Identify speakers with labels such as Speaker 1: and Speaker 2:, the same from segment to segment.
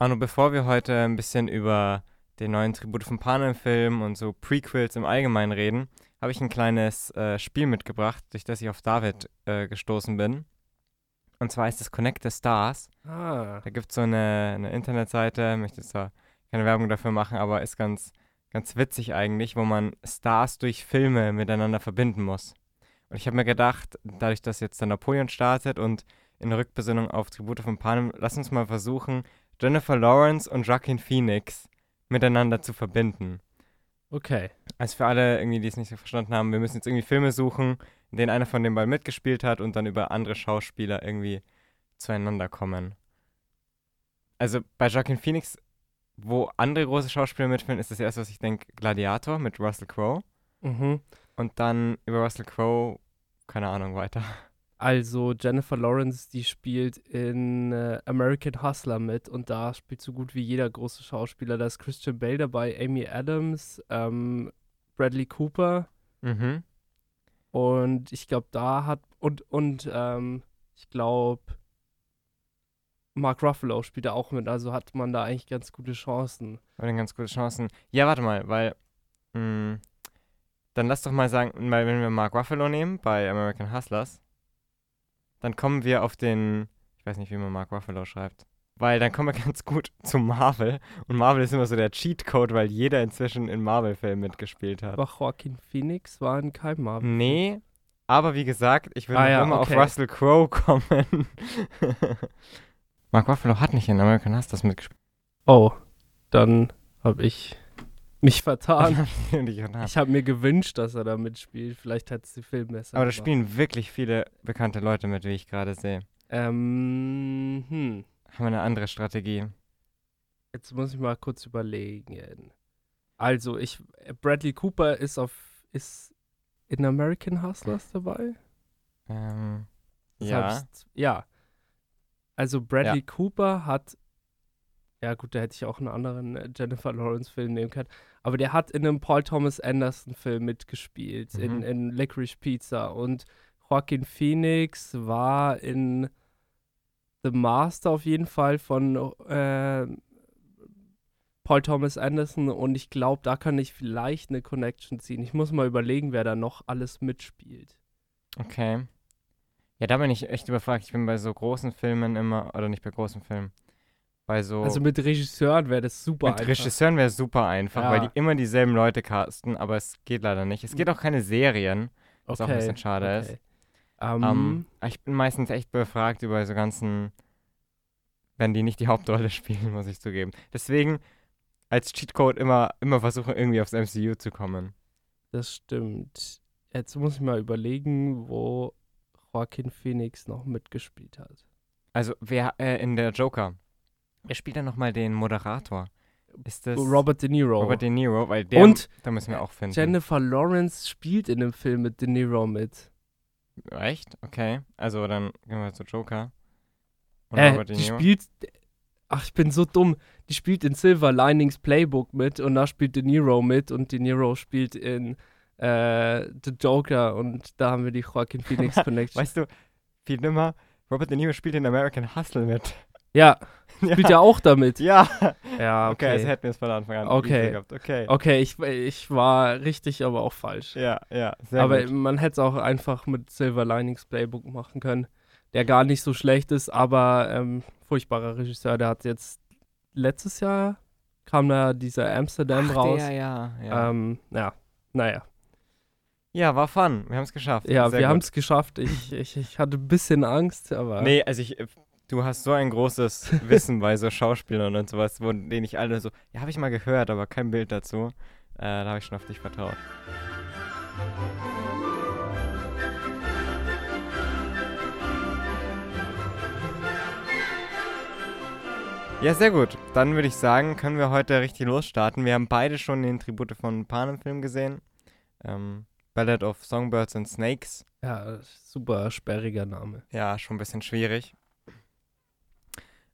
Speaker 1: Arno, bevor wir heute ein bisschen über den neuen Tribute von Panem-Film und so Prequels im Allgemeinen reden, habe ich ein kleines äh, Spiel mitgebracht, durch das ich auf David äh, gestoßen bin. Und zwar ist es Connect the Stars.
Speaker 2: Ah.
Speaker 1: Da gibt es so eine, eine Internetseite, möchte jetzt da keine Werbung dafür machen, aber ist ganz, ganz witzig eigentlich, wo man Stars durch Filme miteinander verbinden muss. Und ich habe mir gedacht, dadurch, dass jetzt der Napoleon startet und in Rückbesinnung auf Tribute von Panem, lass uns mal versuchen, Jennifer Lawrence und Joaquin Phoenix miteinander zu verbinden.
Speaker 2: Okay.
Speaker 1: Also für alle, irgendwie, die es nicht so verstanden haben, wir müssen jetzt irgendwie Filme suchen, in denen einer von den beiden mitgespielt hat und dann über andere Schauspieler irgendwie zueinander kommen. Also bei Joaquin Phoenix, wo andere große Schauspieler mitspielen, ist das erste, was ich denke, Gladiator mit Russell Crowe.
Speaker 2: Mhm.
Speaker 1: Und dann über Russell Crowe, keine Ahnung, weiter.
Speaker 2: Also Jennifer Lawrence, die spielt in äh, American Hustler mit und da spielt so gut wie jeder große Schauspieler. Da ist Christian Bale dabei, Amy Adams, ähm, Bradley Cooper
Speaker 1: Mhm.
Speaker 2: und ich glaube, da hat und und ähm, ich glaube Mark Ruffalo spielt da auch mit, also hat man da eigentlich ganz gute Chancen.
Speaker 1: Oder ganz gute Chancen. Ja, warte mal, weil. Mh, dann lass doch mal sagen, weil wenn wir Mark Ruffalo nehmen bei American Hustlers, dann kommen wir auf den. Ich weiß nicht, wie man Mark Ruffalo schreibt. Weil dann kommen wir ganz gut zu Marvel. Und Marvel ist immer so der Cheatcode, weil jeder inzwischen in Marvel-Filmen mitgespielt hat.
Speaker 2: Aber Joaquin Phoenix war in keinem Marvel.
Speaker 1: Nee, aber wie gesagt, ich würde
Speaker 2: Ah ja,
Speaker 1: immer
Speaker 2: okay.
Speaker 1: auf Russell Crowe kommen. Mark Ruffalo hat nicht in American Hustlers mitgespielt.
Speaker 2: Oh, dann habe ich mich vertan. Ich habe mir gewünscht, dass er da mitspielt. Vielleicht hat es die Film besser
Speaker 1: Aber da
Speaker 2: gemacht.
Speaker 1: spielen wirklich viele bekannte Leute mit, wie ich gerade sehe.
Speaker 2: Ähm, hm.
Speaker 1: Haben wir eine andere Strategie?
Speaker 2: Jetzt muss ich mal kurz überlegen. Also, ich Bradley Cooper ist auf ist in American Hustlers dabei?
Speaker 1: Ähm, ja.
Speaker 2: ja. Also Bradley Cooper hat ja gut, da hätte ich auch einen anderen äh, Jennifer Lawrence Film nehmen können, aber der hat in einem Paul Thomas Anderson Film mitgespielt, in,
Speaker 1: Mhm.
Speaker 2: in Licorice Pizza und Joaquin Phoenix war in The Master auf jeden Fall von äh, Paul Thomas Anderson und ich glaube, da kann ich vielleicht eine Connection ziehen. Ich muss mal überlegen, wer da noch alles mitspielt.
Speaker 1: Okay. Ja, da bin ich echt überfragt. Ich bin bei so großen Filmen immer, oder nicht bei großen Filmen, so.
Speaker 2: Also mit Regisseuren wäre das super
Speaker 1: mit
Speaker 2: einfach.
Speaker 1: Regisseuren wäre es super einfach, weil
Speaker 2: Ja.
Speaker 1: die immer dieselben Leute casten, aber es geht leider nicht. Es geht auch keine Serien, was auch ein bisschen schade ist.
Speaker 2: Ähm,
Speaker 1: Ähm, ich bin meistens echt befragt über so ganzen, wenn die nicht die Hauptrolle spielen, muss ich zugeben. Deswegen als Cheatcode immer, immer versuchen, irgendwie aufs MCU zu kommen.
Speaker 2: das stimmt. Jetzt muss ich mal überlegen, wo Joaquin Phoenix noch mitgespielt hat.
Speaker 1: Also, wer äh, in der Joker? Wer spielt da nochmal den Moderator? Ist das
Speaker 2: Robert De Niro.
Speaker 1: Robert De Niro? Weil der,
Speaker 2: Und
Speaker 1: da müssen wir auch finden.
Speaker 2: Jennifer Lawrence spielt in dem Film mit De Niro mit.
Speaker 1: Echt? Okay. Also, dann gehen wir zu Joker. Und
Speaker 2: Äh,
Speaker 1: Robert De
Speaker 2: die
Speaker 1: Niro.
Speaker 2: spielt. Ach, ich bin so dumm. Die spielt in Silver Linings Playbook mit und da spielt De Niro mit und De Niro spielt in äh, The Joker und da haben wir die Joaquin Phoenix Connection.
Speaker 1: Weißt du, viel nimmer, Robert De Niro spielt in American Hustle mit.
Speaker 2: ja, spielt ja auch damit.
Speaker 1: Ja.
Speaker 2: Ja,
Speaker 1: Okay,
Speaker 2: okay.
Speaker 1: also hätten wir es von Anfang an
Speaker 2: Okay.
Speaker 1: gehabt. Okay.
Speaker 2: Okay, ich, ich war richtig, aber auch falsch.
Speaker 1: Ja, ja, sehr
Speaker 2: aber
Speaker 1: gut.
Speaker 2: man hätte es auch einfach mit Silver Linings Playbook machen können, der gar nicht so schlecht ist, aber ähm, furchtbarer Regisseur. Der hat jetzt letztes Jahr kam da dieser Amsterdam
Speaker 1: Ach,
Speaker 2: raus.
Speaker 1: Der, ja, ja.
Speaker 2: Ähm, ja, naja.
Speaker 1: ja, war fun. Wir haben es geschafft.
Speaker 2: Ja,
Speaker 1: Sehr
Speaker 2: wir haben es geschafft. Ich, ich, ich hatte ein bisschen Angst, aber
Speaker 1: Nee, also ich, äh, du hast so ein großes Wissen bei so Schauspielern und sowas, wo denen ich alle so, ja, habe ich mal gehört, aber kein Bild dazu. Äh, da habe ich schon auf dich vertraut. Ja, sehr gut. Dann würde ich sagen, können wir heute richtig losstarten. Wir haben beide schon den Tribute von Panem-Film gesehen. Ähm, Ballad of Songbirds and Snakes.
Speaker 2: ja, super sperriger Name.
Speaker 1: Ja, schon ein bisschen schwierig.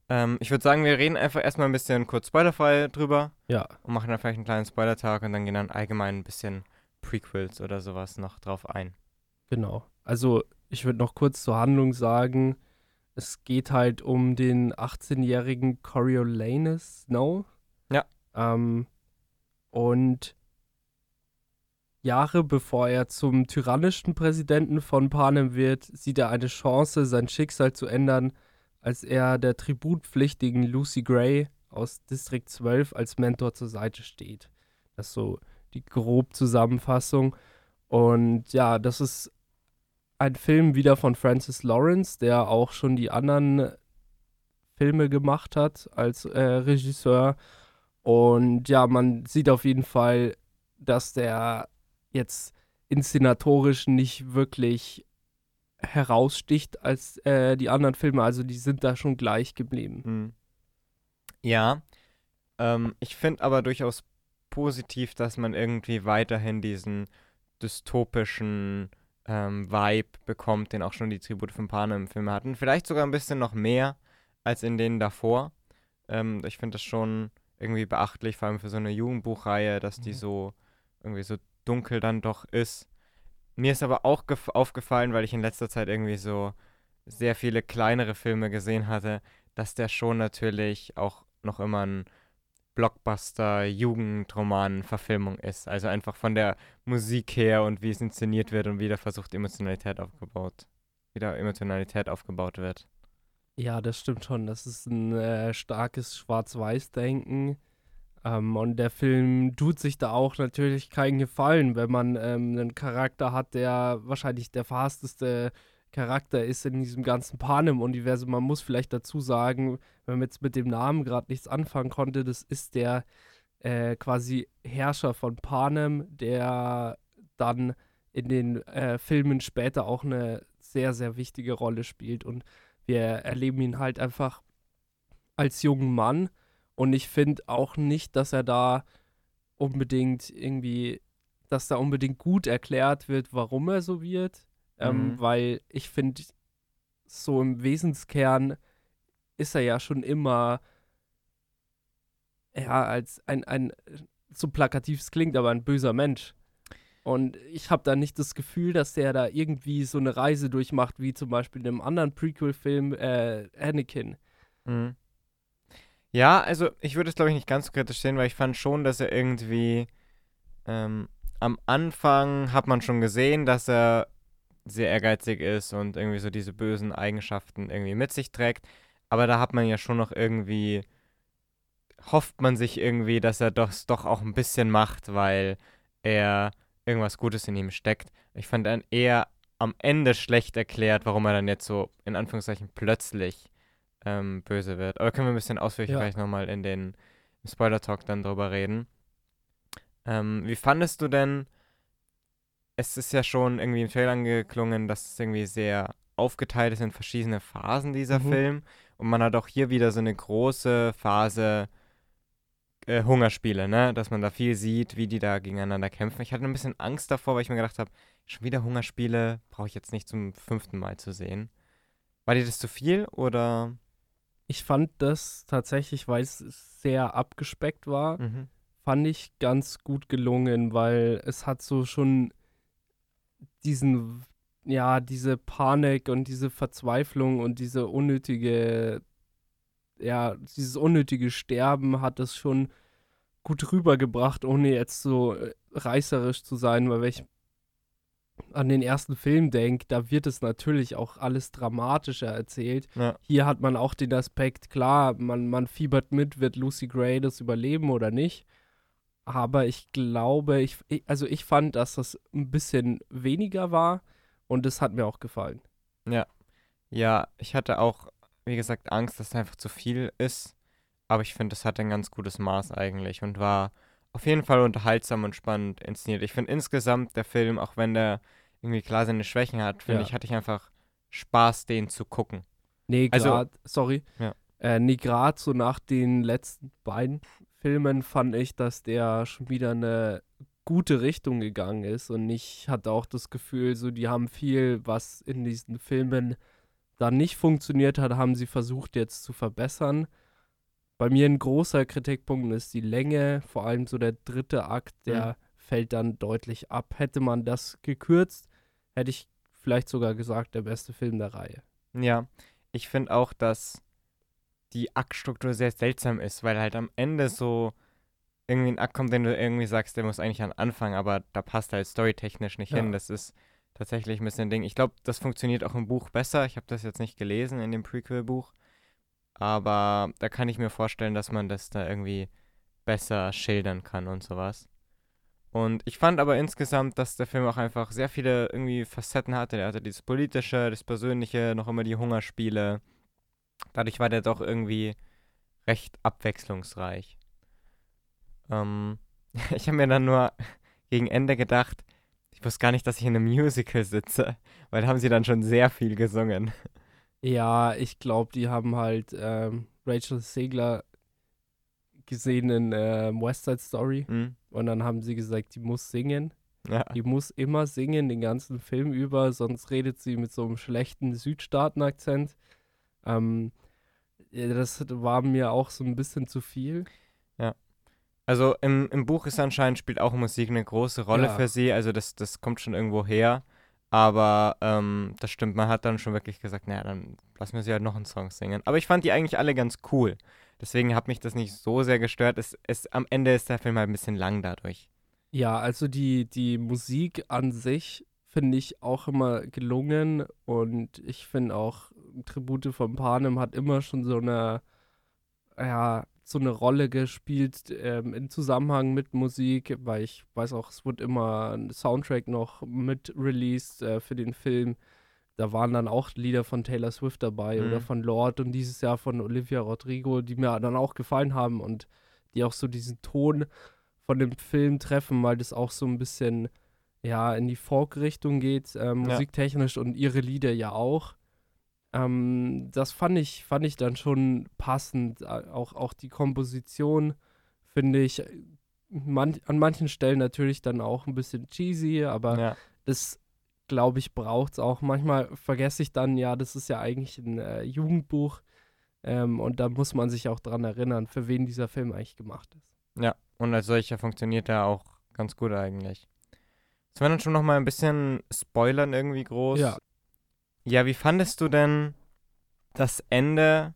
Speaker 1: Ähm, ich würde sagen, wir reden einfach erstmal ein bisschen kurz spoilerfrei drüber
Speaker 2: Ja,
Speaker 1: und machen dann vielleicht einen kleinen Spoiler-Tag und dann gehen dann allgemein ein bisschen Prequels oder sowas noch drauf ein.
Speaker 2: genau. Also, ich würde noch kurz zur Handlung sagen. es geht halt um den 18-jährigen Coriolanus Snow.
Speaker 1: Ja.
Speaker 2: Ähm, und Jahre bevor er zum tyrannischen Präsidenten von Panem wird, sieht er eine Chance, sein Schicksal zu ändern, als er der tributpflichtigen Lucy Gray aus Distrikt 12 als Mentor zur Seite steht. Das ist so die grob Zusammenfassung. Und ja, das ist ein Film wieder von Francis Lawrence, der auch schon die anderen Filme gemacht hat als äh, Regisseur. Und ja, man sieht auf jeden Fall, dass der jetzt inszenatorisch nicht wirklich heraussticht als äh, die anderen Filme. Also die sind da schon gleich geblieben.
Speaker 1: Hm. Ja, ähm, ich finde aber durchaus positiv, dass man irgendwie weiterhin diesen dystopischen ähm, Vibe bekommt, den auch schon die Tribute von Panem im Film hatten. Vielleicht sogar ein bisschen noch mehr als in denen davor. Ähm, ich finde das schon irgendwie beachtlich, vor allem für so eine Jugendbuchreihe, dass die mhm. so irgendwie so dunkel dann doch ist. Mir ist aber auch aufgefallen, weil ich in letzter Zeit irgendwie so sehr viele kleinere Filme gesehen hatte, dass der schon natürlich auch noch immer ein Blockbuster-Jugendroman-Verfilmung ist. Also einfach von der Musik her und wie es inszeniert wird und wie da versucht Emotionalität aufgebaut, wieder Emotionalität aufgebaut wird.
Speaker 2: Ja, das stimmt schon. Das ist ein äh, starkes Schwarz-Weiß-Denken. Ähm, und der Film tut sich da auch natürlich keinen Gefallen, wenn man ähm, einen Charakter hat, der wahrscheinlich der verhassteste Charakter ist in diesem ganzen Panem-Universum. Man muss vielleicht dazu sagen, wenn man jetzt mit dem Namen gerade nichts anfangen konnte, das ist der äh, quasi Herrscher von Panem, der dann in den äh, Filmen später auch eine sehr, sehr wichtige Rolle spielt. Und wir erleben ihn halt einfach als jungen Mann. Und ich finde auch nicht, dass er da unbedingt irgendwie, dass da unbedingt gut erklärt wird, warum er so wird. Ähm, mhm. Weil ich finde, so im Wesenskern ist er ja schon immer, ja, als ein, ein, so plakativ es klingt, aber ein böser Mensch. Und ich habe da nicht das Gefühl, dass der da irgendwie so eine Reise durchmacht, wie zum Beispiel in einem anderen Prequel-Film äh, Anakin.
Speaker 1: Mhm. Ja, also ich würde es glaube ich nicht ganz so kritisch sehen, weil ich fand schon, dass er irgendwie ähm, am Anfang hat man schon gesehen, dass er sehr ehrgeizig ist und irgendwie so diese bösen Eigenschaften irgendwie mit sich trägt. Aber da hat man ja schon noch irgendwie, hofft man sich irgendwie, dass er das doch auch ein bisschen macht, weil er irgendwas Gutes in ihm steckt. Ich fand dann eher am Ende schlecht erklärt, warum er dann jetzt so in Anführungszeichen plötzlich ähm, böse wird. Aber können wir ein bisschen ausführlicher ja. vielleicht nochmal in den Spoiler-Talk dann drüber reden. Ähm, wie fandest du denn es ist ja schon irgendwie im Trailer angeklungen, dass es irgendwie sehr aufgeteilt ist in verschiedene Phasen dieser mhm. Film. Und man hat auch hier wieder so eine große Phase äh, Hungerspiele, ne? Dass man da viel sieht, wie die da gegeneinander kämpfen. Ich hatte ein bisschen Angst davor, weil ich mir gedacht habe, schon wieder Hungerspiele brauche ich jetzt nicht zum fünften Mal zu sehen. War dir das zu viel oder?
Speaker 2: Ich fand das tatsächlich, weil es sehr abgespeckt war, mhm. fand ich ganz gut gelungen, weil es hat so schon diesen, ja, diese Panik und diese Verzweiflung und diese unnötige, ja, dieses unnötige Sterben hat es schon gut rübergebracht, ohne jetzt so äh, reißerisch zu sein, weil ich an den ersten Film denke, da wird es natürlich auch alles dramatischer erzählt. Ja. Hier hat man auch den Aspekt, klar, man, man fiebert mit, wird Lucy Gray das überleben oder nicht. Aber ich glaube, ich, also ich fand, dass das ein bisschen weniger war und das hat mir auch gefallen.
Speaker 1: Ja. Ja, ich hatte auch, wie gesagt, Angst, dass es einfach zu viel ist. Aber ich finde, es hatte ein ganz gutes Maß eigentlich und war auf jeden Fall unterhaltsam und spannend inszeniert. Ich finde insgesamt der Film, auch wenn der irgendwie klar seine Schwächen hat, finde ja. ich, hatte ich einfach Spaß, den zu gucken.
Speaker 2: Nee, gerade, also, sorry. Ja. Äh, nee, gerade so nach den letzten beiden Filmen fand ich, dass der schon wieder eine gute Richtung gegangen ist und ich hatte auch das Gefühl, so die haben viel, was in diesen Filmen da nicht funktioniert hat, haben sie versucht jetzt zu verbessern. Bei mir ein großer Kritikpunkt ist die Länge, vor allem so der dritte Akt, der mhm. fällt dann deutlich ab. Hätte man das gekürzt, hätte ich vielleicht sogar gesagt, der beste Film der Reihe.
Speaker 1: Ja, ich finde auch, dass die Aktstruktur sehr seltsam ist, weil halt am Ende so irgendwie ein Akt kommt, den du irgendwie sagst, der muss eigentlich an Anfang, aber da passt halt storytechnisch nicht
Speaker 2: Ja.
Speaker 1: hin. Das ist tatsächlich ein bisschen ein Ding. Ich glaube, das funktioniert auch im Buch besser. Ich habe das jetzt nicht gelesen in dem Prequel-Buch, aber da kann ich mir vorstellen, dass man das da irgendwie besser schildern kann und sowas. Und ich fand aber insgesamt, dass der Film auch einfach sehr viele irgendwie Facetten hatte. Der hatte dieses Politische, das Persönliche, noch immer die Hungerspiele. Dadurch war der doch irgendwie recht abwechslungsreich. Ähm, ich habe mir dann nur gegen Ende gedacht, ich wusste gar nicht, dass ich in einem Musical sitze, weil da haben sie dann schon sehr viel gesungen.
Speaker 2: Ja, ich glaube, die haben halt ähm, Rachel Segler gesehen in ähm, West Side Story
Speaker 1: Hm?
Speaker 2: und dann haben sie gesagt, die muss singen.
Speaker 1: Ja.
Speaker 2: Die muss immer singen, den ganzen Film über, sonst redet sie mit so einem schlechten Südstaaten-Akzent. Ähm, ja, das war mir auch so ein bisschen zu viel.
Speaker 1: Also im, im Buch ist anscheinend, spielt auch Musik eine große Rolle
Speaker 2: Ja.
Speaker 1: für sie, also das, das kommt schon irgendwo her. Aber ähm, das stimmt, man hat dann schon wirklich gesagt, naja, dann lassen wir sie halt noch einen Song singen. Aber ich fand die eigentlich alle ganz cool. Deswegen hat mich das nicht so sehr gestört. Es, es, am Ende ist der Film halt ein bisschen lang dadurch.
Speaker 2: Ja, also die, die Musik an sich finde ich auch immer gelungen und ich finde auch Tribute von Panem hat immer schon so eine, ja, so eine Rolle gespielt ähm, im Zusammenhang mit Musik, weil ich weiß auch, es wurde immer ein Soundtrack noch mit released äh, für den Film. Da waren dann auch Lieder von Taylor Swift dabei
Speaker 1: Mhm.
Speaker 2: oder von Lord und dieses Jahr von Olivia Rodrigo, die mir dann auch gefallen haben und die auch so diesen Ton von dem Film treffen, weil das auch so ein bisschen ja in die Folk-Richtung geht,
Speaker 1: Ja.
Speaker 2: musiktechnisch und ihre Lieder ja auch. Ähm, das fand ich, fand ich dann schon passend. Auch, auch die Komposition finde ich man, an manchen Stellen natürlich dann auch ein bisschen cheesy, aber
Speaker 1: Ja.
Speaker 2: das glaube ich braucht es auch. Manchmal vergesse ich dann, ja, das ist ja eigentlich ein äh, Jugendbuch ähm, und da muss man sich auch dran erinnern, für wen dieser Film eigentlich gemacht ist.
Speaker 1: Ja, und als solcher funktioniert er auch ganz gut eigentlich. Sollen wir dann schon noch mal ein bisschen spoilern irgendwie groß?
Speaker 2: Ja.
Speaker 1: Ja, wie fandest du denn das Ende?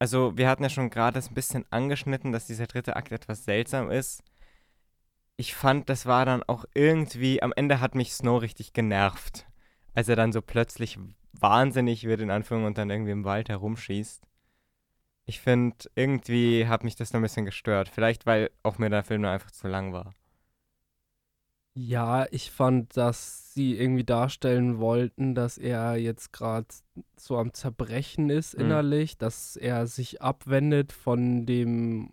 Speaker 1: Also, wir hatten ja schon gerade ein bisschen angeschnitten, dass dieser dritte Akt etwas seltsam ist. Ich fand, das war dann auch irgendwie, am Ende hat mich Snow richtig genervt, als er dann so plötzlich wahnsinnig wird, in Anführung, und dann irgendwie im Wald herumschießt. Ich finde, irgendwie hat mich das noch ein bisschen gestört. Vielleicht, weil auch mir der Film nur einfach zu lang war.
Speaker 2: Ja, ich fand, dass sie irgendwie darstellen wollten, dass er jetzt gerade so am Zerbrechen ist
Speaker 1: Mhm.
Speaker 2: innerlich, dass er sich abwendet von dem,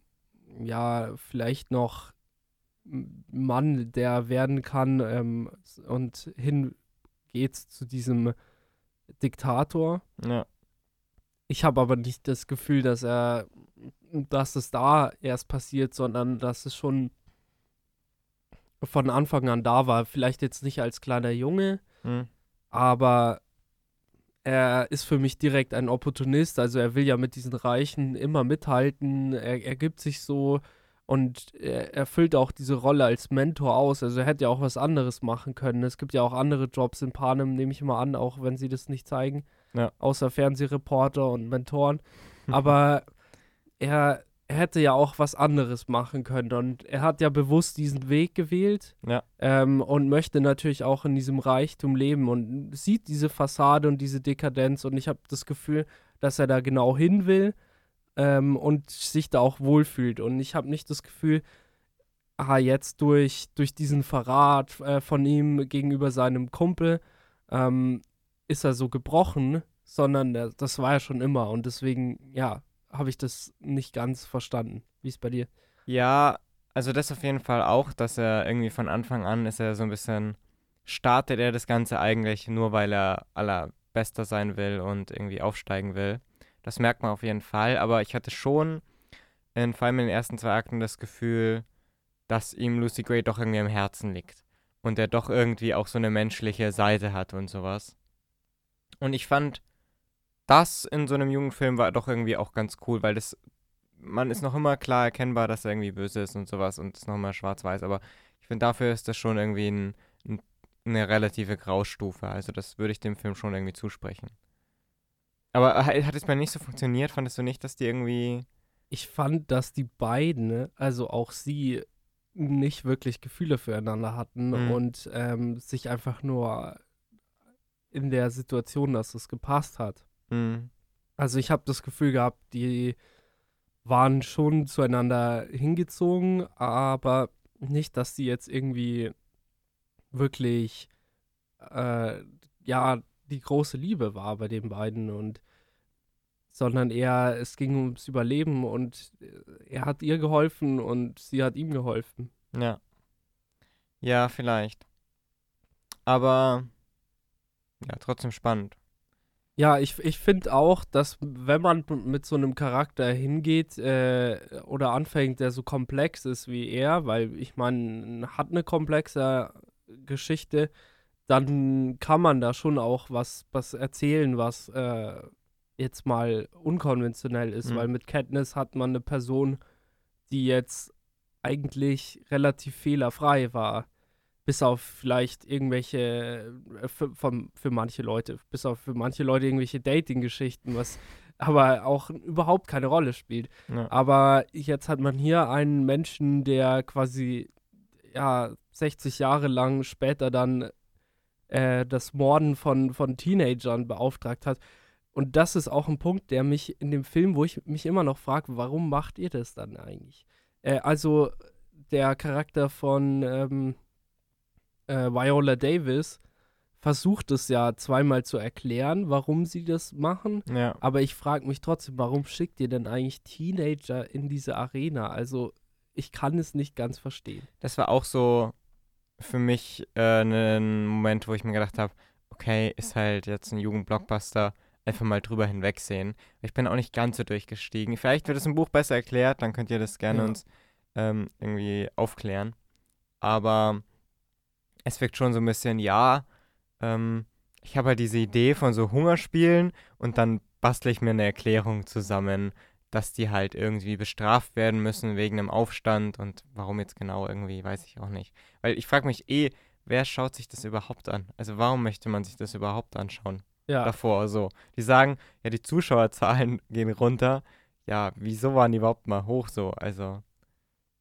Speaker 2: ja, vielleicht noch Mann, der werden kann ähm, und hin geht's zu diesem Diktator.
Speaker 1: Ja,
Speaker 2: Ich habe aber nicht das Gefühl, dass er, dass es da erst passiert, sondern dass es schon von Anfang an da war. Vielleicht jetzt nicht als kleiner Junge,
Speaker 1: hm.
Speaker 2: aber er ist für mich direkt ein Opportunist. Also er will ja mit diesen Reichen immer mithalten. Er, er gibt sich so und er erfüllt auch diese Rolle als Mentor aus. Also er hätte ja auch was anderes machen können. Es gibt ja auch andere Jobs in Panem, nehme ich mal an, auch wenn sie das nicht zeigen.
Speaker 1: Ja.
Speaker 2: Außer Fernsehreporter und Mentoren. Aber er, er hätte ja auch was anderes machen können. Und er hat ja bewusst diesen Weg gewählt
Speaker 1: Ja.
Speaker 2: ähm, und möchte natürlich auch in diesem Reichtum leben und sieht diese Fassade und diese Dekadenz. Und ich habe das Gefühl, dass er da genau hin will ähm, und sich da auch wohlfühlt. Und ich habe nicht das Gefühl, aha, jetzt durch, durch diesen Verrat äh, von ihm gegenüber seinem Kumpel ähm, ist er so gebrochen, sondern der, das war er schon immer. Und deswegen, ja, habe ich das nicht ganz verstanden. Wie ist bei dir?
Speaker 1: Ja, also das auf jeden Fall auch, dass er irgendwie von Anfang an ist er so ein bisschen, startet er das Ganze eigentlich nur, weil er allerbester sein will und irgendwie aufsteigen will. Das merkt man auf jeden Fall, aber ich hatte schon, in, vor allem in den ersten zwei Akten, das Gefühl, dass ihm Lucy Gray doch irgendwie am Herzen liegt. Und er doch irgendwie auch so eine menschliche Seite hat und sowas. Und ich fand, das in so einem Jugendfilm war doch irgendwie auch ganz cool, weil das man ist noch immer klar erkennbar, dass er irgendwie böse ist und sowas und ist noch immer schwarz-weiß, aber ich finde, dafür ist das schon irgendwie ein, ein, eine relative Graustufe. Also das würde ich dem Film schon irgendwie zusprechen. Aber ha- hat es bei nicht so funktioniert? Fandest du nicht, dass die irgendwie.
Speaker 2: Ich fand, dass die beiden, also auch sie, nicht wirklich Gefühle füreinander hatten
Speaker 1: Mhm.
Speaker 2: und ähm, sich einfach nur in der Situation, dass es gepasst hat.
Speaker 1: Hm,
Speaker 2: Also ich habe das Gefühl gehabt, die waren schon zueinander hingezogen, aber nicht, dass die jetzt irgendwie wirklich äh, ja die große Liebe war bei den beiden und sondern eher es ging ums Überleben und äh, er hat ihr geholfen und sie hat ihm geholfen.
Speaker 1: ja. Ja, vielleicht. Aber. Ja, trotzdem spannend.
Speaker 2: Ja, ich, ich finde auch, dass wenn man mit so einem Charakter hingeht äh, oder anfängt, der so komplex ist wie er, weil ich meine, hat eine komplexe Geschichte, dann kann man da schon auch was, was erzählen, was äh, jetzt mal unkonventionell ist,
Speaker 1: Mhm.
Speaker 2: weil mit Katniss hat man eine Person, die jetzt eigentlich relativ fehlerfrei war. Bis auf vielleicht irgendwelche, äh, für, von, für manche Leute, bis auf für manche Leute irgendwelche Dating-Geschichten, was aber auch überhaupt keine Rolle spielt.
Speaker 1: Ja.
Speaker 2: Aber jetzt hat man hier einen Menschen, der quasi, ja, 60 Jahre lang später dann äh, das Morden von, von Teenagern beauftragt hat. Und das ist auch ein Punkt, der mich in dem Film, wo ich mich immer noch frage, warum macht ihr das dann eigentlich? Äh, also der Charakter von ähm, äh, Viola Davis versucht es ja zweimal zu erklären, warum sie das machen.
Speaker 1: Ja.
Speaker 2: Aber ich frage mich trotzdem, warum schickt ihr denn eigentlich Teenager in diese Arena? Also ich kann es nicht ganz verstehen.
Speaker 1: Das war auch so für mich äh, ein Moment, wo ich mir gedacht habe, okay, ist halt jetzt ein Jugendblockbuster, einfach mal drüber hinwegsehen. Ich bin auch nicht ganz so durchgestiegen. Vielleicht wird es im Buch besser erklärt, dann könnt ihr das gerne
Speaker 2: Ja.
Speaker 1: uns ähm, irgendwie aufklären. Aber es wirkt schon so ein bisschen, ja, ähm, ich habe halt diese Idee von so Hungerspielen und dann bastle ich mir eine Erklärung zusammen, dass die halt irgendwie bestraft werden müssen wegen einem Aufstand und warum jetzt genau irgendwie, weiß ich auch nicht. Weil ich frage mich eh, wer schaut sich das überhaupt an? Also warum möchte man sich das überhaupt anschauen?
Speaker 2: Ja,
Speaker 1: Davor so. Die sagen, ja, die Zuschauerzahlen gehen runter. Ja, wieso waren die überhaupt mal hoch so? Also,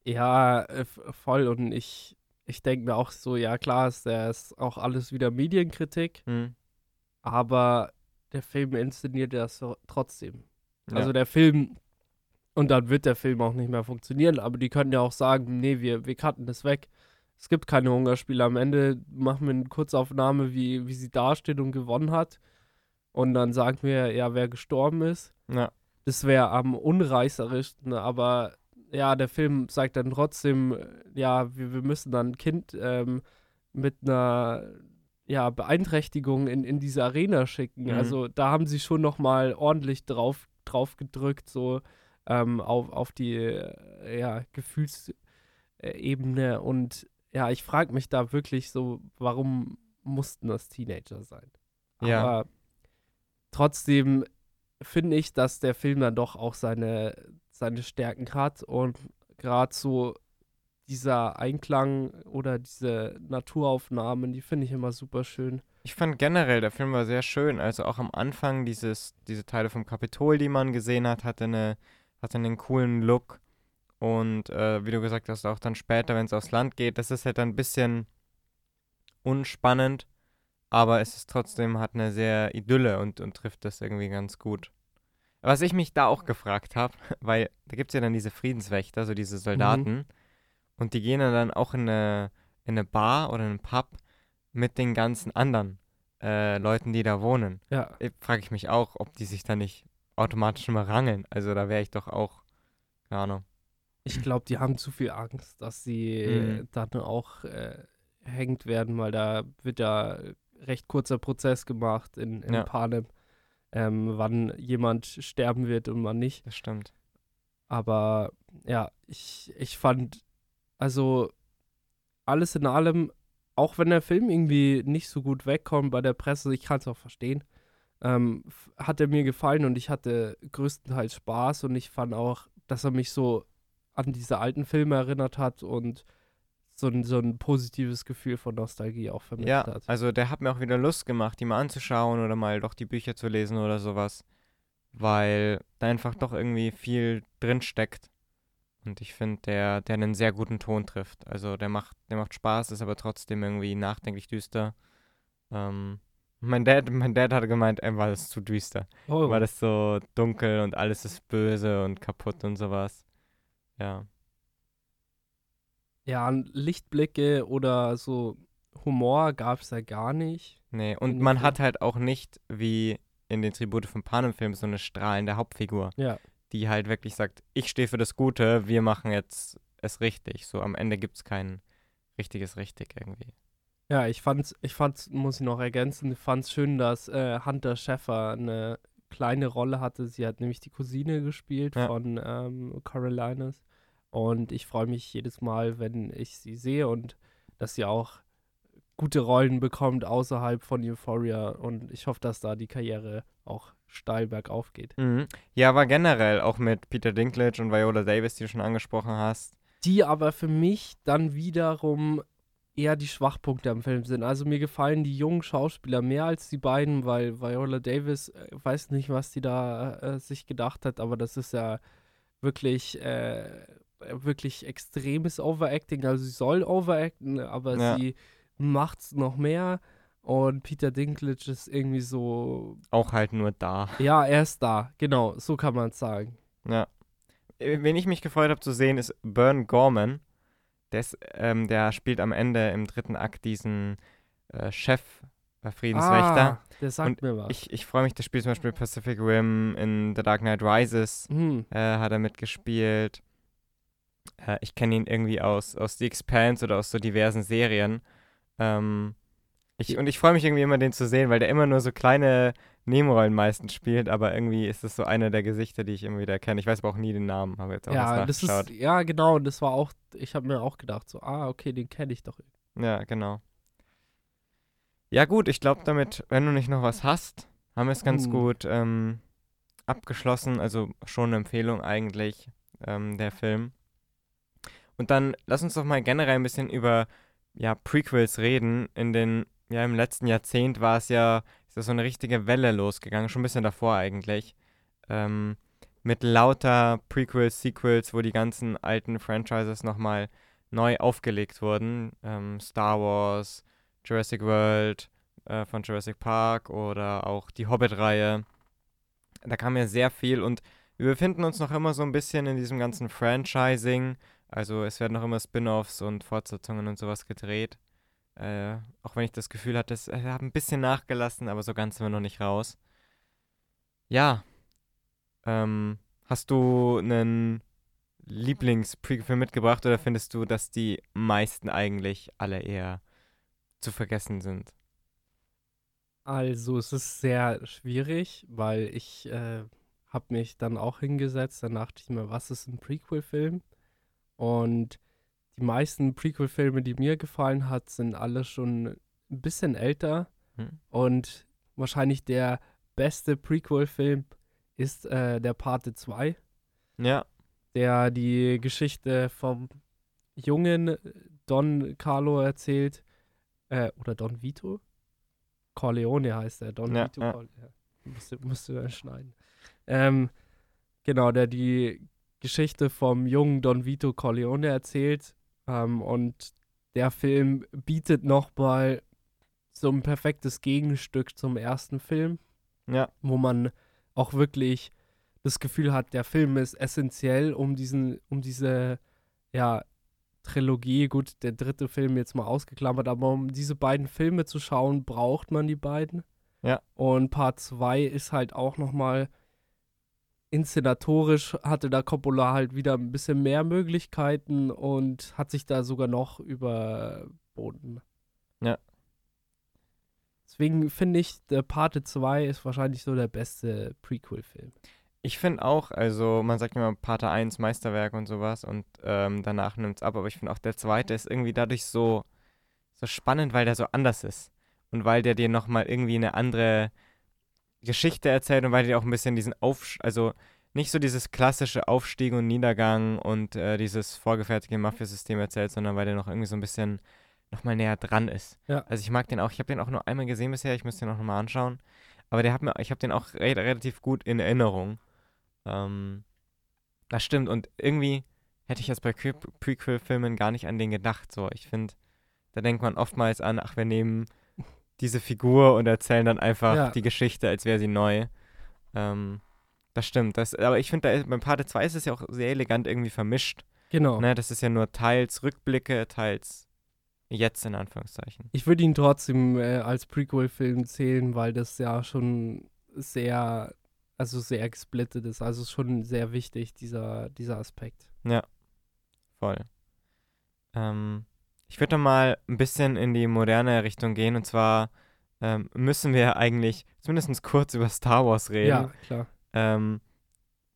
Speaker 2: ja, äh, voll. Und ich, ich denke mir auch so, ja klar, ist das auch alles wieder Medienkritik,
Speaker 1: hm,
Speaker 2: aber der Film inszeniert das trotzdem.
Speaker 1: ja.
Speaker 2: Also der Film, und dann wird der Film auch nicht mehr funktionieren, aber die können ja auch sagen, nee, wir, wir cutten das weg. Es gibt keine Hungerspiele. Am Ende machen wir eine Kurzaufnahme, wie, wie sie dasteht und gewonnen hat. Und dann sagen wir, ja, wer gestorben ist.
Speaker 1: ja.
Speaker 2: Das wäre am unreißerischsten, aber ja, der Film sagt dann trotzdem, äh, ja, wir, wir müssen dann ein Kind ähm, mit einer ja, Beeinträchtigung in, in diese Arena schicken.
Speaker 1: Mhm.
Speaker 2: Also da haben sie schon noch mal ordentlich drauf, drauf gedrückt, so ähm, auf, auf die äh, ja, Gefühlsebene. Und ja, ich frage mich da wirklich so, warum mussten das Teenager sein?
Speaker 1: Ja.
Speaker 2: Aber trotzdem finde ich, dass der Film dann doch auch seine, seine Stärken hat und gerade so dieser Einklang oder diese Naturaufnahmen, die finde ich immer super schön.
Speaker 1: Ich fand generell, der Film war sehr schön. Also auch am Anfang dieses, diese Teile vom Kapitol, die man gesehen hat, hatte, eine, hatte einen coolen Look. Und äh, wie du gesagt hast, auch dann später, wenn es aufs Land geht, das ist halt ein bisschen unspannend. Aber es ist trotzdem, hat eine sehr Idylle und, und trifft das irgendwie ganz gut. Was ich mich da auch gefragt habe, weil da gibt es ja dann diese Friedenswächter, so diese Soldaten. Und die gehen dann auch in eine, in eine Bar oder in einen Pub mit den ganzen anderen äh, Leuten, die da wohnen.
Speaker 2: Ja,
Speaker 1: Frage ich mich auch, ob die sich da nicht automatisch immer rangeln. Also da wäre ich doch auch, keine Ahnung.
Speaker 2: ich glaube, die haben zu viel Angst, dass sie
Speaker 1: Mhm.
Speaker 2: äh, dann auch äh, hängt werden, weil da wird ja recht kurzer Prozess gemacht in, in
Speaker 1: Ja.
Speaker 2: Panem, ähm, wann jemand sterben wird und wann nicht.
Speaker 1: Das stimmt.
Speaker 2: Aber ja, ich, ich fand, also alles in allem, auch wenn der Film irgendwie nicht so gut wegkommt bei der Presse, ich kann es auch verstehen, ähm, hat er mir gefallen und ich hatte größtenteils Spaß und ich fand auch, dass er mich so an diese alten Filme erinnert hat und so ein, so ein positives Gefühl von Nostalgie auch vermittelt
Speaker 1: Ja,
Speaker 2: hat.
Speaker 1: also der hat mir auch wieder Lust gemacht, die mal anzuschauen oder mal doch die Bücher zu lesen oder sowas. weil da einfach doch irgendwie viel drin steckt. Und ich finde, der, der einen sehr guten Ton trifft. Also der macht, der macht Spaß, ist aber trotzdem irgendwie nachdenklich düster. Ähm, mein Dad, mein Dad hatte gemeint, er war das zu düster.
Speaker 2: Oh,
Speaker 1: War das so dunkel und alles ist böse und kaputt und sowas. Ja.
Speaker 2: Ja, Lichtblicke oder so Humor gab es ja gar nicht.
Speaker 1: Nee, und man
Speaker 2: Film.
Speaker 1: hat halt auch nicht wie in den Tribute von Panem-Filmen so eine strahlende Hauptfigur,
Speaker 2: Ja.
Speaker 1: die halt wirklich sagt, ich stehe für das Gute, wir machen jetzt es richtig. So am Ende gibt es kein richtiges Richtig irgendwie.
Speaker 2: Ja, ich fand's, ich fand's, muss ich noch ergänzen, ich fand's schön, dass äh, Hunter Schäfer eine kleine Rolle hatte. Sie hat nämlich die Cousine gespielt
Speaker 1: Ja.
Speaker 2: von ähm, Coriolanus. Und ich freue mich jedes Mal, wenn ich sie sehe und dass sie auch gute Rollen bekommt außerhalb von Euphoria. Und ich hoffe, dass da die Karriere auch steil bergauf geht.
Speaker 1: Mhm. Ja, aber generell auch mit Peter Dinklage und Viola Davis, die du schon angesprochen hast.
Speaker 2: die aber für mich dann wiederum eher die Schwachpunkte am Film sind. Also mir gefallen die jungen Schauspieler mehr als die beiden, weil Viola Davis äh, weiß nicht, was die da äh, sich gedacht hat, aber das ist ja wirklich äh, wirklich extremes Overacting. Also sie soll overacten, aber
Speaker 1: Ja.
Speaker 2: sie macht's noch mehr. Und Peter Dinklage ist irgendwie so,
Speaker 1: Auch halt nur da.
Speaker 2: ja, er ist da, genau, so kann man es sagen.
Speaker 1: Ja. Wen ich mich gefreut habe zu sehen, ist Bern Gorman. Der, ist, ähm, der spielt am Ende im dritten Akt diesen äh, Chef, äh, Friedenswächter.
Speaker 2: Ah, der sagt
Speaker 1: Und
Speaker 2: mir was.
Speaker 1: Ich, ich freue mich, der spielt zum Beispiel Pacific Rim in The Dark Knight Rises,
Speaker 2: hm.
Speaker 1: äh, hat er mitgespielt. Äh, ich kenne ihn irgendwie aus, aus The Expanse oder aus so diversen Serien. Ähm, ich, und ich freue mich irgendwie immer, den zu sehen, weil der immer nur so kleine Nebenrollen meistens spielt, aber irgendwie ist das so einer der Gesichter, die ich immer wieder kenne. Ich weiß aber auch nie den Namen, habe jetzt auch
Speaker 2: Ja, das ist, ja, genau, das war auch, ich habe mir auch gedacht, so, ah, okay, den kenne ich doch.
Speaker 1: Ja, genau. Ja, gut, ich glaube damit, wenn du nicht noch was hast, haben wir es ganz
Speaker 2: Hm.
Speaker 1: gut ähm, abgeschlossen. Also schon eine Empfehlung eigentlich, ähm, der Film. Und dann lass uns doch mal generell ein bisschen über ja, Prequels reden. In den, ja, im letzten Jahrzehnt war es ja, ist ja so eine richtige Welle losgegangen, schon ein bisschen davor eigentlich. Ähm, mit lauter Prequels, Sequels, wo die ganzen alten Franchises nochmal neu aufgelegt wurden. Ähm, Star Wars, Jurassic World äh, von Jurassic Park oder auch die Hobbit-Reihe. Da kam ja sehr viel und wir befinden uns noch immer so ein bisschen in diesem ganzen Franchising. Also es werden noch immer Spin-offs und Fortsetzungen und sowas gedreht. Äh, auch wenn ich das Gefühl hatte, es äh, hat ein bisschen nachgelassen, aber so ganz sind wir noch nicht raus. Ja. Ähm, hast du einen Lieblings-Prequel mitgebracht oder findest du, dass die meisten eigentlich alle eher zu vergessen sind?
Speaker 2: Also, es ist sehr schwierig, weil ich äh, habe mich dann auch hingesetzt, dann dachte ich mir, was ist ein Prequel-Film? Und die meisten Prequel-Filme, die mir gefallen hat, sind alle schon ein bisschen älter.
Speaker 1: Hm?
Speaker 2: Und wahrscheinlich der beste Prequel-Film ist äh, der Pate 2.
Speaker 1: Ja,
Speaker 2: der die Geschichte vom jungen Don Carlo erzählt. Äh, oder Don Vito? Corleone heißt er. Don
Speaker 1: Ja,
Speaker 2: Vito
Speaker 1: ja.
Speaker 2: Musste, musste dann schneiden. Ähm, genau, der die Geschichte vom jungen Don Vito Corleone erzählt. Ähm, und der Film bietet nochmal so ein perfektes Gegenstück zum ersten Film
Speaker 1: ja,
Speaker 2: wo man auch wirklich das Gefühl hat, der Film ist essentiell, um diesen, um diese, ja, Trilogie, gut, der dritte Film jetzt mal ausgeklammert, aber um diese beiden Filme zu schauen, braucht man die beiden.
Speaker 1: Ja.
Speaker 2: Und Part 2 ist halt auch nochmal inszenatorisch hatte da Coppola halt wieder ein bisschen mehr Möglichkeiten und hat sich da sogar noch überboten.
Speaker 1: Ja.
Speaker 2: Deswegen finde ich, der Parte 2 ist wahrscheinlich so der beste Prequel-Film.
Speaker 1: Ich finde auch, also man sagt immer Pater 1 Meisterwerk und sowas und ähm, danach nimmt es ab, aber ich finde auch der zweite ist irgendwie dadurch so, so spannend, weil der so anders ist und weil der dir nochmal irgendwie eine andere Geschichte erzählt und weil der auch ein bisschen diesen Aufsch... also nicht so dieses klassische Aufstieg und Niedergang und äh, dieses vorgefertigte Mafiasystem erzählt, sondern weil der noch irgendwie so ein bisschen nochmal näher dran ist.
Speaker 2: Ja.
Speaker 1: Also ich mag den auch, ich habe den auch nur einmal gesehen bisher, ich muss den auch nochmal anschauen. Aber der hat mir, ich habe den auch re relativ gut in Erinnerung. Ähm, das stimmt. Und irgendwie hätte ich jetzt bei Pre Prequel-Filmen gar nicht an den gedacht. So, ich finde, da denkt man oftmals an, ach, wir nehmen diese Figur und erzählen dann einfach
Speaker 2: Ja.
Speaker 1: die Geschichte, als wäre sie neu. Ähm, das stimmt. Das, aber ich finde, beim Parte 2 ist es ja auch sehr elegant irgendwie vermischt.
Speaker 2: Genau.
Speaker 1: Ne, das ist ja nur teils Rückblicke, teils jetzt in Anführungszeichen.
Speaker 2: Ich würde ihn trotzdem äh, als Prequel-Film zählen, weil das ja schon sehr, also sehr gesplittet ist. Also schon sehr wichtig, dieser, dieser Aspekt.
Speaker 1: Voll. Ähm, ich würde mal ein bisschen in die moderne Richtung gehen und zwar ähm, müssen wir eigentlich zumindest kurz über Star Wars reden.
Speaker 2: Ja, klar.
Speaker 1: Ähm,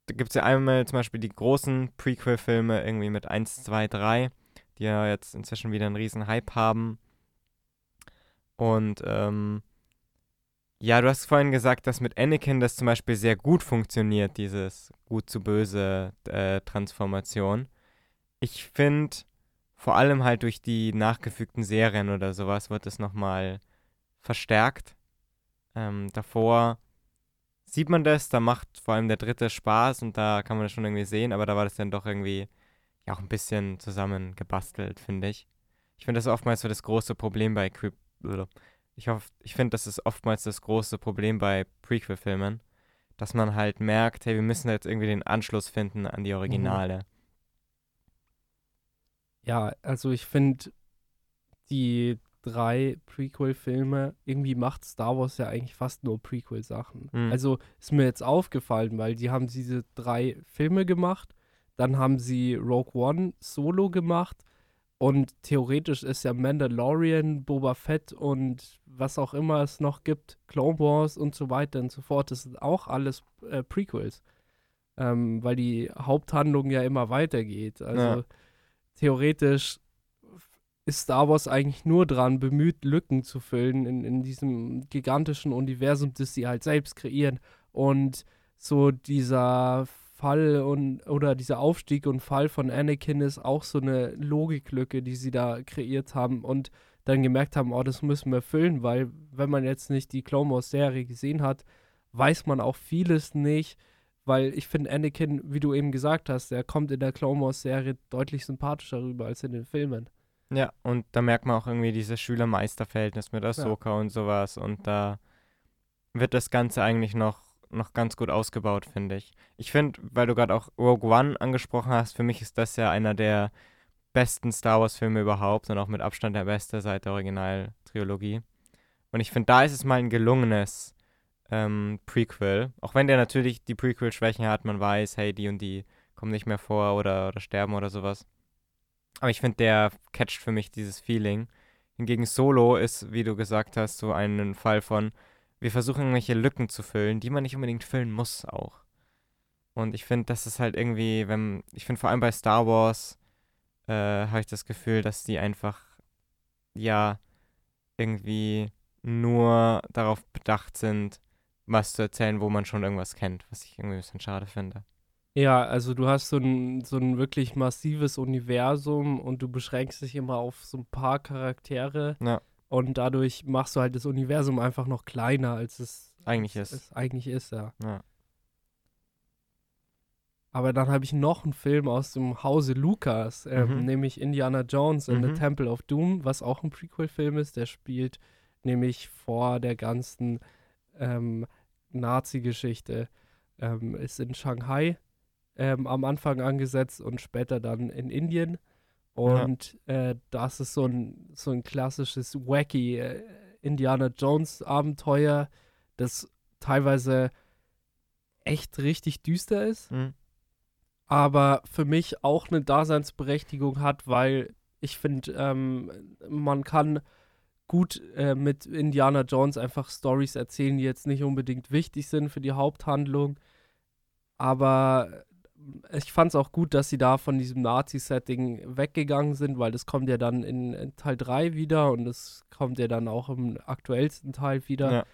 Speaker 1: da gibt es ja einmal zum Beispiel die großen Prequel-Filme irgendwie mit 1, 2, 3, die ja jetzt inzwischen wieder einen riesen Hype haben. Und ähm, ja, du hast vorhin gesagt, dass mit Anakin das zum Beispiel sehr gut funktioniert, dieses gut zu böse äh, Transformation. Ich finde, vor allem halt durch die nachgefügten Serien oder sowas wird es nochmal verstärkt. Ähm, davor sieht man das, da macht vor allem der dritte Spaß und da kann man das schon irgendwie sehen, aber da war das dann doch irgendwie ja auch ein bisschen zusammengebastelt, finde ich. Ich finde das oftmals so das große Problem bei Creep. Ich hoffe, ich finde, das ist oftmals das große Problem bei Prequel-Filmen, dass man halt merkt, hey, wir müssen jetzt irgendwie den Anschluss finden an die Originale.
Speaker 2: Ja, also ich finde, die drei Prequel-Filme, irgendwie macht Star Wars ja eigentlich fast nur Prequel-Sachen.
Speaker 1: Mhm.
Speaker 2: Also ist mir jetzt aufgefallen, weil die haben diese drei Filme gemacht, dann haben sie Rogue One solo gemacht und theoretisch ist ja Mandalorian, Boba Fett und was auch immer es noch gibt, Clone Wars und so weiter und so fort, das sind auch alles äh, Prequels. Ähm, weil die Haupthandlung ja immer weitergeht. Also
Speaker 1: Ja.
Speaker 2: Theoretisch ist Star Wars eigentlich nur dran bemüht, Lücken zu füllen in, in diesem gigantischen Universum, das sie halt selbst kreieren. Und so dieser Fall und oder dieser Aufstieg und Fall von Anakin ist auch so eine Logiklücke, die sie da kreiert haben und dann gemerkt haben, oh, das müssen wir füllen, weil wenn man jetzt nicht die Clone Wars Serie gesehen hat, weiß man auch vieles nicht, weil ich finde Anakin, wie du eben gesagt hast, der kommt in der Clone Wars Serie deutlich sympathischer rüber als in den Filmen.
Speaker 1: Ja, und da merkt man auch irgendwie dieses Schüler-Meister-Verhältnis mit Ahsoka und sowas. Und da wird das Ganze eigentlich noch, noch ganz gut ausgebaut, finde ich. Ich finde, weil du gerade auch Rogue One angesprochen hast, für mich ist das ja einer der besten Star Wars-Filme überhaupt und auch mit Abstand der beste seit der Originaltrilogie. Und ich finde, da ist es mal ein gelungenes ähm, Prequel. Auch wenn der natürlich die Prequel-Schwächen hat, man weiß, hey, die und die kommen nicht mehr vor oder, oder sterben oder sowas. Aber ich finde, der catcht für mich dieses Feeling. Hingegen Solo ist, wie du gesagt hast, so ein Fall von, wir versuchen irgendwelche Lücken zu füllen, die man nicht unbedingt füllen muss auch. Und ich finde, das ist halt irgendwie, wenn, ich finde vor allem bei Star Wars, äh, habe ich das Gefühl, dass die einfach, ja, irgendwie nur darauf bedacht sind, was zu erzählen, wo man schon irgendwas kennt, was ich irgendwie ein bisschen schade finde.
Speaker 2: Ja, also du hast so ein, so ein wirklich massives Universum und du beschränkst dich immer auf so ein paar Charaktere
Speaker 1: Ja.
Speaker 2: und dadurch machst du halt das Universum einfach noch kleiner, als es
Speaker 1: Eigentlich
Speaker 2: als
Speaker 1: ist.
Speaker 2: es eigentlich ist, ja.
Speaker 1: Ja.
Speaker 2: Aber dann habe ich noch einen Film aus dem Hause Lucas, ähm,
Speaker 1: Mhm.
Speaker 2: nämlich Indiana Jones and
Speaker 1: Mhm.
Speaker 2: the Temple of Doom, was auch ein Prequel-Film ist. Der spielt nämlich vor der ganzen ähm, Nazi-Geschichte. Ähm, ist in Shanghai ähm, am Anfang angesetzt und später dann in Indien. Und äh, das ist so ein, so ein klassisches wacky äh, Indiana Jones-Abenteuer, das teilweise echt richtig düster ist
Speaker 1: Mhm.
Speaker 2: aber für mich auch eine Daseinsberechtigung hat, weil ich finde, ähm, man kann gut äh, mit Indiana Jones einfach Stories erzählen, die jetzt nicht unbedingt wichtig sind für die Haupthandlung. Aber ich fand es auch gut, dass sie da von diesem Nazi-Setting weggegangen sind, weil das kommt ja dann in, in Teil 3 wieder und das kommt ja dann auch im aktuellsten Teil wieder.
Speaker 1: Ja.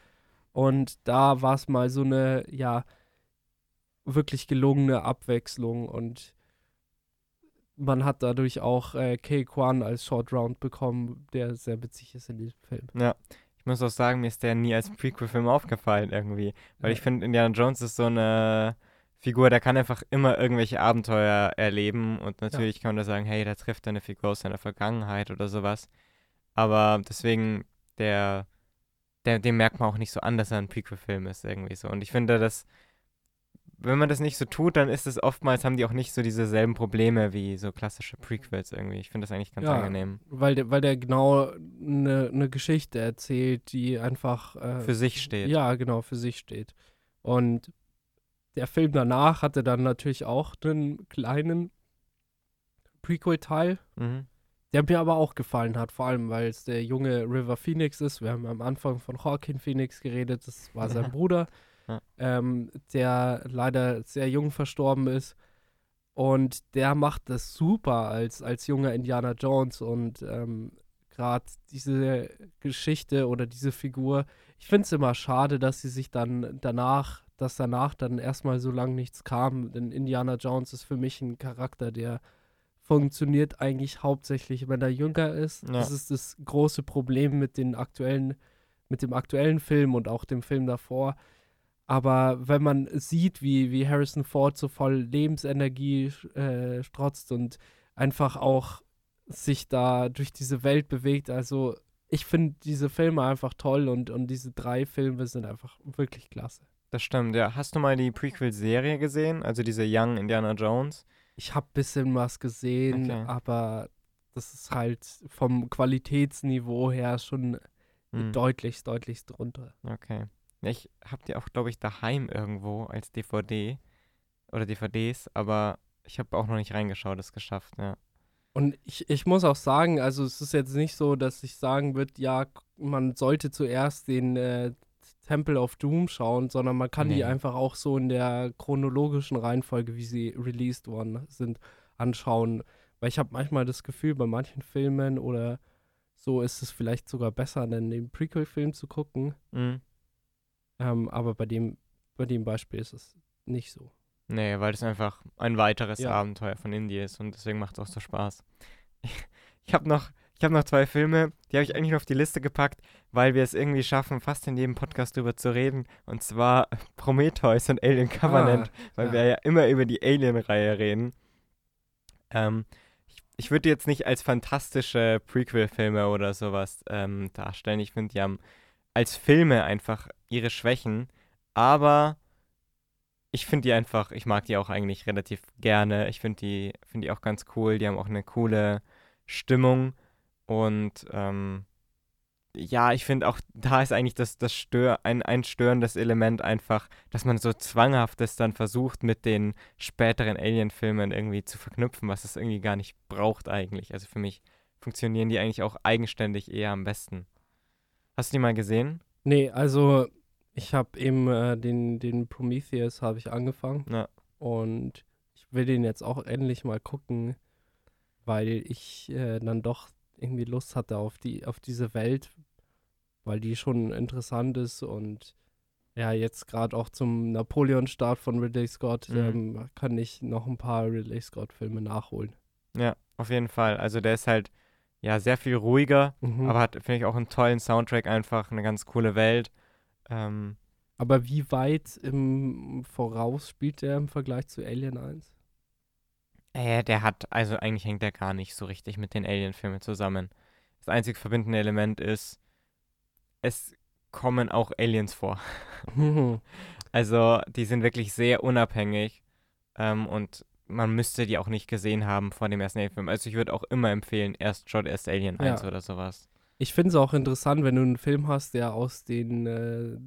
Speaker 2: Und da war es mal so eine, ja, wirklich gelungene Abwechslung und man hat dadurch auch äh, Kay Kwan als Short Round bekommen, der sehr witzig ist in diesem Film.
Speaker 1: ich muss auch sagen, mir ist der nie als Prequel-Film aufgefallen irgendwie. Weil ich finde, Indiana Jones ist so eine Figur, der kann einfach immer irgendwelche Abenteuer erleben und natürlich ja. kann man da sagen, hey, da trifft er eine Figur aus seiner Vergangenheit oder sowas. Aber deswegen, der, der, dem merkt man auch nicht so an, dass er ein Prequel-Film ist irgendwie so. Und ich finde, dass wenn man das nicht so tut, dann ist es oftmals, haben die auch nicht so dieselben Probleme wie so klassische Prequels irgendwie. Ich finde das eigentlich ganz ja, angenehm.
Speaker 2: Weil der, weil der genau eine ne Geschichte erzählt, die einfach
Speaker 1: äh, für sich steht.
Speaker 2: Ja, genau, für sich steht. Und der Film danach hatte dann natürlich auch einen kleinen Prequel-Teil, mhm. der mir aber auch gefallen hat, vor allem weil es der junge River Phoenix ist. Wir haben am Anfang von Joaquin Phoenix geredet, das war sein Bruder, ja. ähm, der leider sehr jung verstorben ist. Und der macht das super als, als junger Indiana Jones und ähm, gerade diese Geschichte oder diese Figur, ich finde es immer schade, dass sie sich dann danach dass danach dann erstmal so lange nichts kam. Denn Indiana Jones ist für mich ein Charakter, der funktioniert eigentlich hauptsächlich, wenn er jünger ist. Ja. Das ist das große Problem mit den aktuellen, mit dem aktuellen Film und auch dem Film davor. Aber wenn man sieht, wie, wie Harrison Ford so voll Lebensenergie äh, strotzt und einfach auch sich da durch diese Welt bewegt, also ich finde diese Filme einfach toll und, und diese drei Filme sind einfach wirklich klasse.
Speaker 1: Das stimmt, ja. Hast du mal die Prequel-Serie gesehen? Also diese Young Indiana Jones?
Speaker 2: Ich habe ein bisschen was gesehen, okay. aber das ist halt vom Qualitätsniveau her schon hm. deutlich, deutlich drunter.
Speaker 1: Okay. Ich habe die auch, glaube ich, daheim irgendwo als DVD oder DVDs, aber ich habe auch noch nicht reingeschaut, es geschafft, ja.
Speaker 2: Und ich, ich muss auch sagen, also es ist jetzt nicht so, dass ich sagen würde, ja, man sollte zuerst den äh, Temple of Doom schauen, sondern man kann nee. die einfach auch so in der chronologischen Reihenfolge, wie sie released worden sind, anschauen. Weil ich habe manchmal das Gefühl, bei manchen Filmen oder so ist es vielleicht sogar besser, dann den Prequel-Film zu gucken. Mhm. Ähm, aber bei dem, bei dem Beispiel ist es nicht so.
Speaker 1: Nee, weil es einfach ein weiteres ja. Abenteuer von Indie ist und deswegen macht es auch so Spaß. Ich, ich habe noch, ich habe noch zwei Filme, die habe ich eigentlich noch auf die Liste gepackt, weil wir es irgendwie schaffen, fast in jedem Podcast drüber zu reden. Und zwar Prometheus und Alien Covenant, ah, weil ja. wir ja immer über die Alien-Reihe reden. Ähm, ich, ich würde jetzt nicht als fantastische Prequel-Filme oder sowas ähm, darstellen. Ich finde, die haben als Filme einfach ihre Schwächen, aber ich finde die einfach, ich mag die auch eigentlich relativ gerne. Ich finde die, find die auch ganz cool. Die haben auch eine coole Stimmung. Und ähm, ja, ich finde auch, da ist eigentlich das, das Stör, ein, ein störendes Element einfach, dass man so zwanghaftes dann versucht, mit den späteren Alien-Filmen irgendwie zu verknüpfen, was es irgendwie gar nicht braucht eigentlich. Also für mich funktionieren die eigentlich auch eigenständig eher am besten. Hast du die mal gesehen?
Speaker 2: Nee, also ich habe eben äh, den, den Prometheus habe ich angefangen. Ja. Und ich will den jetzt auch endlich mal gucken, weil ich äh, dann doch irgendwie Lust hatte auf die, auf diese Welt, weil die schon interessant ist und ja, jetzt gerade auch zum Napoleon-Start von Ridley Scott mhm. ähm, kann ich noch ein paar Ridley Scott-Filme nachholen.
Speaker 1: Ja, auf jeden Fall. Also der ist halt ja sehr viel ruhiger, mhm. aber hat, finde ich, auch einen tollen Soundtrack, einfach eine ganz coole Welt. Ähm,
Speaker 2: aber wie weit im Voraus spielt der im Vergleich zu Alien 1?
Speaker 1: Äh, der hat, also eigentlich hängt der gar nicht so richtig mit den Alien-Filmen zusammen. Das einzig verbindende Element ist, es kommen auch Aliens vor. also die sind wirklich sehr unabhängig ähm, und man müsste die auch nicht gesehen haben vor dem ersten Alien-Film. Also ich würde auch immer empfehlen, erst schaut erst Alien 1 ja. oder sowas.
Speaker 2: Ich finde es auch interessant, wenn du einen Film hast, der aus den äh,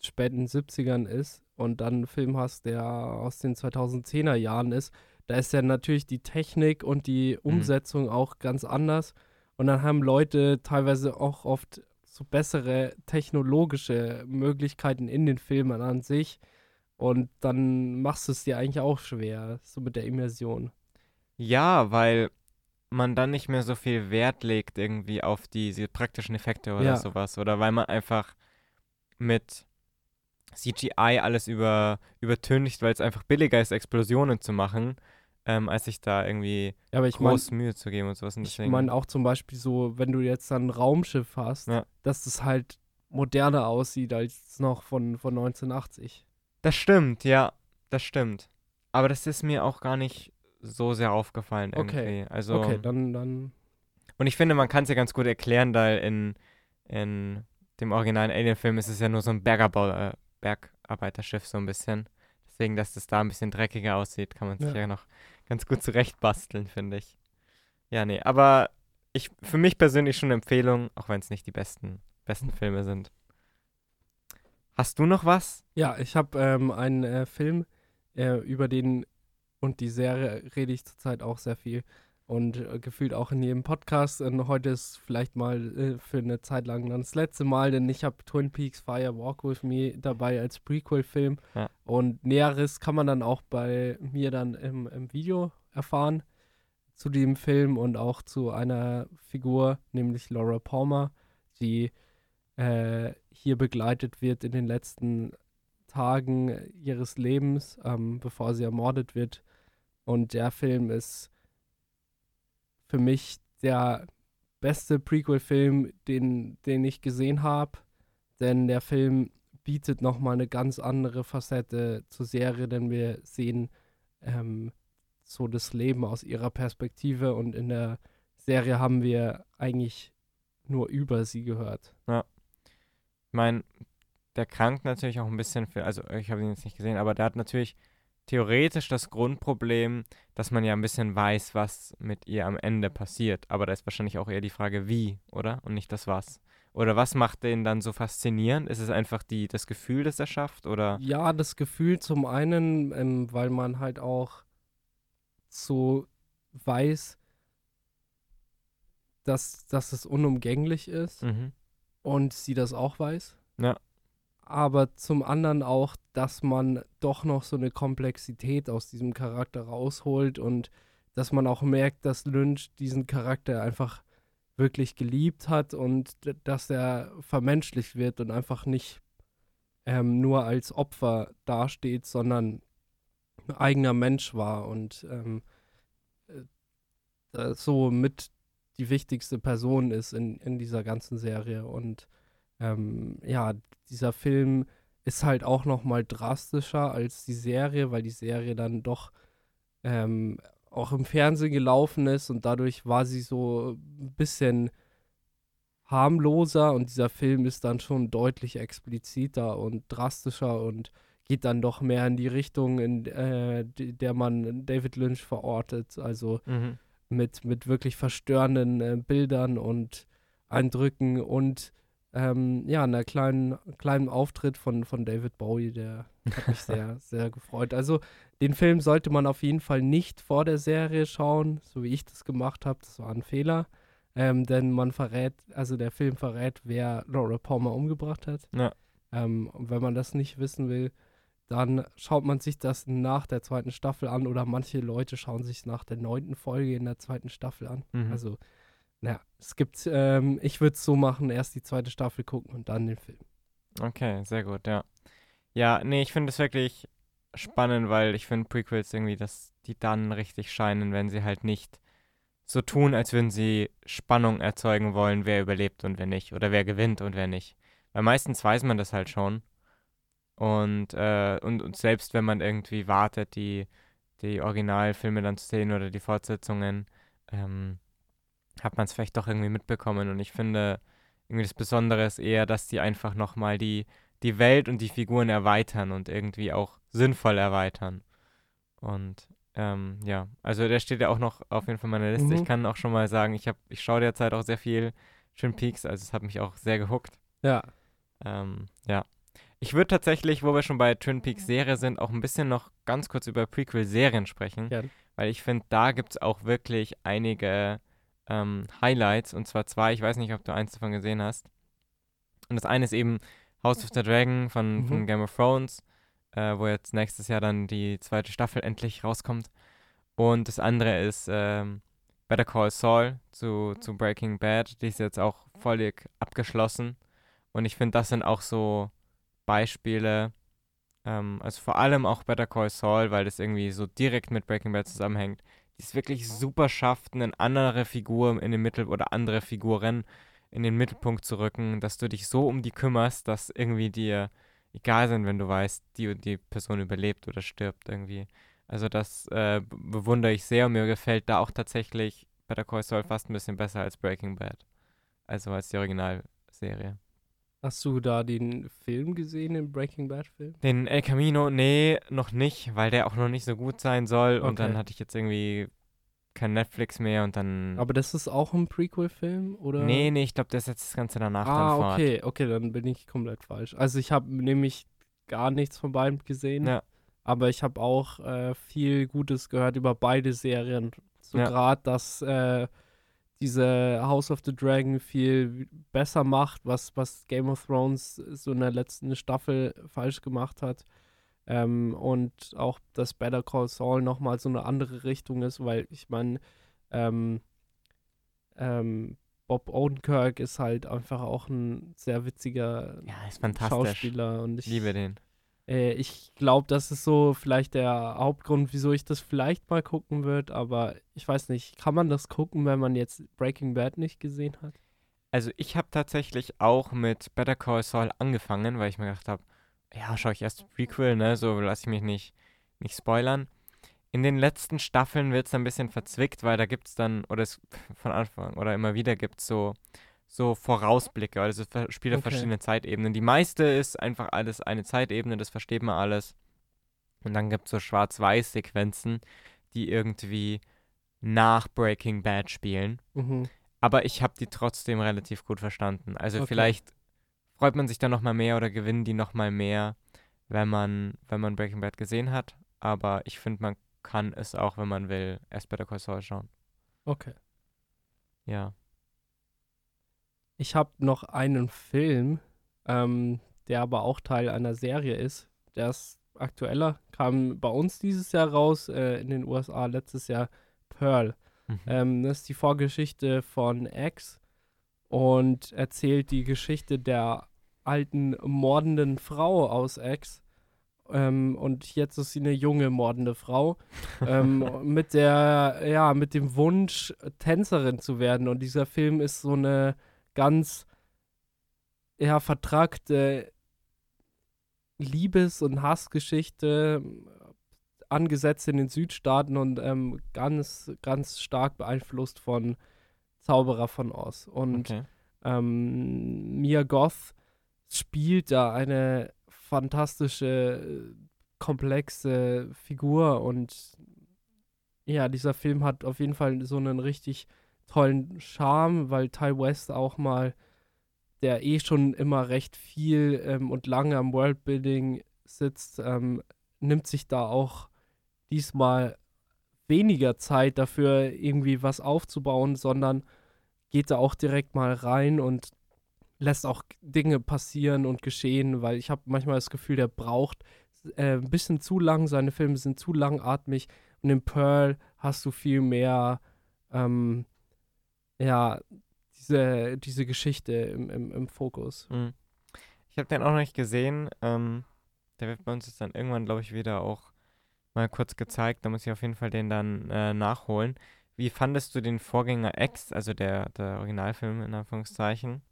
Speaker 2: späten 70ern ist und dann einen Film hast, der aus den 2010er Jahren ist da ist ja natürlich die Technik und die mhm. Umsetzung mhm. auch ganz anders. Und dann haben Leute teilweise auch oft so bessere technologische Möglichkeiten in den Filmen an sich. Und dann machst du es dir eigentlich auch schwer, so mit der Immersion.
Speaker 1: Ja, weil man dann nicht mehr so viel Wert legt irgendwie auf diese praktischen Effekte oder ja. sowas. Oder weil man einfach mit CGI alles über, übertüncht, weil es einfach billiger ist, Explosionen zu machen ähm, als sich da irgendwie ja, groß mein, Mühe zu geben und sowas. Und
Speaker 2: ich meine auch zum Beispiel so, wenn du jetzt dann ein Raumschiff hast, ja. dass das halt moderner aussieht als noch von, von 1980.
Speaker 1: Das stimmt, ja, das stimmt. Aber das ist mir auch gar nicht so sehr aufgefallen irgendwie.
Speaker 2: Okay.
Speaker 1: Also,
Speaker 2: Okay, dann, dann.
Speaker 1: Und ich finde, man kann es ja ganz gut erklären, da in, in dem originalen Alien-Film ist es ja nur so ein Bergerbau, äh, Bergarbeiterschiff so ein bisschen. Deswegen, dass das da ein bisschen dreckiger aussieht, kann man sich
Speaker 2: Ja.
Speaker 1: ja, noch ganz gut zurechtbasteln, finde ich. Ja, nee, aber ich, für mich persönlich schon eine Empfehlung, auch wenn es nicht die besten, besten Filme sind. Hast du noch was?
Speaker 2: Ja, ich habe ähm, einen äh, Film, äh, über den und die Serie rede ich zurzeit auch sehr viel. Und äh, gefühlt auch in jedem Podcast. Und heute ist vielleicht mal äh, für eine Zeit lang dann das letzte Mal, denn ich habe Twin Peaks Fire Walk With Me dabei als Prequel-Film.
Speaker 1: Ja.
Speaker 2: Und Näheres kann man dann auch bei mir dann im, im Video erfahren zu dem Film und auch zu einer Figur, nämlich Laura Palmer, die äh, hier begleitet wird in den letzten Tagen ihres Lebens, ähm, bevor sie ermordet wird. Und der Film ist für mich der beste Prequel-Film, den, den ich gesehen habe. Denn der Film bietet nochmal eine ganz andere Facette zur Serie, denn wir sehen ähm, so das Leben aus ihrer Perspektive und in der Serie haben wir eigentlich nur über sie gehört.
Speaker 1: Ich meine, der krankt natürlich auch ein bisschen für, also ich habe ihn jetzt nicht gesehen, aber der hat natürlich theoretisch das Grundproblem, dass man ja ein bisschen weiß, was mit ihr am Ende passiert. Aber da ist wahrscheinlich auch eher die Frage, wie, oder? Und nicht das Was. Oder was macht den dann so faszinierend? Ist es einfach die, das Gefühl, das er schafft? Oder?
Speaker 2: Ja, das Gefühl zum einen, ähm, weil man halt auch so weiß, dass, dass es unumgänglich ist
Speaker 1: Mhm.
Speaker 2: Und sie das auch weiß.
Speaker 1: Ja.
Speaker 2: Aber zum anderen auch, dass man doch noch so eine Komplexität aus diesem Charakter rausholt und dass man auch merkt, dass Lynch diesen Charakter einfach wirklich geliebt hat und dass er vermenschlicht wird und einfach nicht ähm, nur als Opfer dasteht, sondern ein eigener Mensch war und ähm, äh, so mit die wichtigste Person ist in, in dieser ganzen Serie. Und ähm, ja, dieser Film ist halt auch noch mal drastischer als die Serie, weil die Serie dann doch ähm, auch im Fernsehen gelaufen ist und dadurch war sie so ein bisschen harmloser und dieser Film ist dann schon deutlich expliziter und drastischer und geht dann doch mehr in die Richtung, in äh, der man David Lynch verortet. Also
Speaker 1: Mhm.
Speaker 2: Mit, mit wirklich verstörenden äh, Bildern und Eindrücken und ähm, ja, einer kleinen, kleinen Auftritt von, von David Bowie, der hat mich sehr, sehr gefreut. Also den Film sollte man auf jeden Fall nicht vor der Serie schauen, so wie ich das gemacht habe. Das war ein Fehler. Ähm, denn man verrät, also der Film verrät, wer Laura Palmer umgebracht hat.
Speaker 1: Ja.
Speaker 2: Ähm, wenn man das nicht wissen will, dann schaut man sich das nach der zweiten Staffel an oder manche Leute schauen sich nach der neunten Folge in der zweiten Staffel an.
Speaker 1: Mhm.
Speaker 2: Also, naja, es gibt, ähm, ich würde es so machen, erst die zweite Staffel gucken und dann den Film.
Speaker 1: Okay, sehr gut, ja. Ja, nee, ich finde es wirklich spannend, weil ich finde Prequels irgendwie, dass die dann richtig scheinen, wenn sie halt nicht so tun, als würden sie Spannung erzeugen wollen, wer überlebt und wer nicht. Oder wer gewinnt und wer nicht. Weil meistens weiß man das halt schon. Und, äh, und, und selbst wenn man irgendwie wartet, die, die Originalfilme dann zu sehen oder die Fortsetzungen, ähm, hat man es vielleicht doch irgendwie mitbekommen. Und ich finde, irgendwie das Besondere ist eher, dass die einfach nochmal die, die Welt und die Figuren erweitern und irgendwie auch sinnvoll erweitern. Und ähm, ja, also der steht ja auch noch auf jeden Fall in meiner Liste.
Speaker 2: Mhm.
Speaker 1: Ich kann auch schon mal sagen, ich habe, ich schaue derzeit auch sehr viel Twin Peaks, also es hat mich auch sehr gehuckt.
Speaker 2: Ja,
Speaker 1: Ähm, ja. Ich würde tatsächlich, wo wir schon bei Twin Peaks Serie sind, auch ein bisschen noch ganz kurz über Prequel-Serien sprechen.
Speaker 2: Gern.
Speaker 1: Weil ich finde, da gibt es auch wirklich einige ähm, Highlights. Und zwar zwei. Ich weiß nicht, ob du eins davon gesehen hast. Und das eine ist eben House of the Dragon von,
Speaker 2: Mhm.
Speaker 1: von Game of Thrones, äh, wo jetzt nächstes Jahr dann die zweite Staffel endlich rauskommt. Und das andere ist ähm, Better Call Saul zu, zu Breaking Bad. Die ist jetzt auch völlig abgeschlossen. Und ich finde, das sind auch so Beispiele, ähm, also vor allem auch Better Call Saul, weil das irgendwie so direkt mit Breaking Bad zusammenhängt, die es wirklich super schafft, eine andere Figur in den Mittel oder andere Figuren in den Mittelpunkt zu rücken, dass du dich so um die kümmerst, dass irgendwie dir egal sind, wenn du weißt, die und die Person überlebt oder stirbt irgendwie. Also das äh, bewundere ich sehr und mir gefällt da auch tatsächlich Better Call Saul fast ein bisschen besser als Breaking Bad. Also als die Originalserie.
Speaker 2: Hast du da den Film gesehen, den Breaking Bad Film?
Speaker 1: Den El Camino, nee, noch nicht, weil der auch noch nicht so gut sein soll. Und dann
Speaker 2: Okay.
Speaker 1: hatte ich jetzt irgendwie kein Netflix mehr und dann.
Speaker 2: Aber das ist auch ein Prequel-Film, oder?
Speaker 1: nee, nee, ich glaube, der setzt das Ganze danach
Speaker 2: Ah,
Speaker 1: dann fort.
Speaker 2: okay, okay, dann bin ich komplett falsch. Also ich habe nämlich gar nichts von beiden gesehen,
Speaker 1: Ja.
Speaker 2: aber ich habe auch äh, viel Gutes gehört über beide Serien. So
Speaker 1: Ja.
Speaker 2: gerade, dass äh, diese House of the Dragon viel besser macht, was, was Game of Thrones so in der letzten Staffel falsch gemacht hat. Ähm, und auch, dass Better Call Saul nochmal so eine andere Richtung ist, weil ich meine, ähm, ähm, Bob Odenkirk ist halt einfach auch ein sehr witziger
Speaker 1: Ja, ist fantastisch.
Speaker 2: Schauspieler und ich,
Speaker 1: Ich liebe den.
Speaker 2: Äh, ich glaube, das ist so vielleicht der Hauptgrund, wieso ich das vielleicht mal gucken würde, aber ich weiß nicht, kann man das gucken, wenn man jetzt Breaking Bad nicht gesehen hat?
Speaker 1: Also ich habe tatsächlich auch mit Better Call Saul angefangen, weil ich mir gedacht habe, ja, schaue ich erst Prequel, ne, so lasse ich mich nicht, nicht spoilern. In den letzten Staffeln wird es ein bisschen verzwickt, weil da gibt es dann, oder es von Anfang oder immer wieder gibt es so, so Vorausblicke, also es ver- spielt auf
Speaker 2: Okay.
Speaker 1: verschiedene Zeitebenen. Die meiste ist einfach alles eine Zeitebene, das versteht man alles. Und dann gibt es so Schwarz-Weiß-Sequenzen, die irgendwie nach Breaking Bad spielen.
Speaker 2: Mhm.
Speaker 1: Aber ich habe die trotzdem relativ gut verstanden. Also
Speaker 2: Okay.
Speaker 1: vielleicht freut man sich dann noch mal mehr oder gewinnen die noch mal mehr, wenn man, wenn man Breaking Bad gesehen hat. Aber ich finde, man kann es auch, wenn man will, erst Better Call Saul schauen.
Speaker 2: Okay.
Speaker 1: Ja.
Speaker 2: Ich habe noch einen Film, ähm, der aber auch Teil einer Serie ist. Der ist aktueller, kam bei uns dieses Jahr raus, äh, in den USA letztes Jahr Pearl.
Speaker 1: Mhm.
Speaker 2: Ähm, das ist die Vorgeschichte von X und erzählt die Geschichte der alten mordenden Frau aus X. Ähm, und jetzt ist sie eine junge mordende Frau ähm, mit der, ja, mit dem Wunsch, Tänzerin zu werden. Und dieser Film ist so eine ganz, ja, vertragte Liebes- und Hassgeschichte, angesetzt in den Südstaaten und ähm, ganz, ganz stark beeinflusst von Zauberer von Oz. Und
Speaker 1: okay.
Speaker 2: ähm, Mia Goth spielt da eine fantastische, äh, komplexe Figur und ja, dieser Film hat auf jeden Fall so einen richtig tollen Charme, weil Ty West auch mal, der eh schon immer recht viel ähm, und lange am Worldbuilding sitzt, ähm, nimmt sich da auch diesmal weniger Zeit dafür, irgendwie was aufzubauen, sondern geht da auch direkt mal rein und lässt auch Dinge passieren und geschehen, weil ich habe manchmal das Gefühl, der braucht äh, ein bisschen zu lang, seine Filme sind zu langatmig. Und in Pearl hast du viel mehr, ähm, ja, diese, diese Geschichte im, im, im Fokus.
Speaker 1: Mhm. Ich habe den auch noch nicht gesehen. Ähm, der wird bei uns jetzt dann irgendwann, glaube ich, wieder auch mal kurz gezeigt. Da muss ich auf jeden Fall den dann äh, nachholen. Wie fandest du den Vorgänger X, also der, der Originalfilm in Anführungszeichen?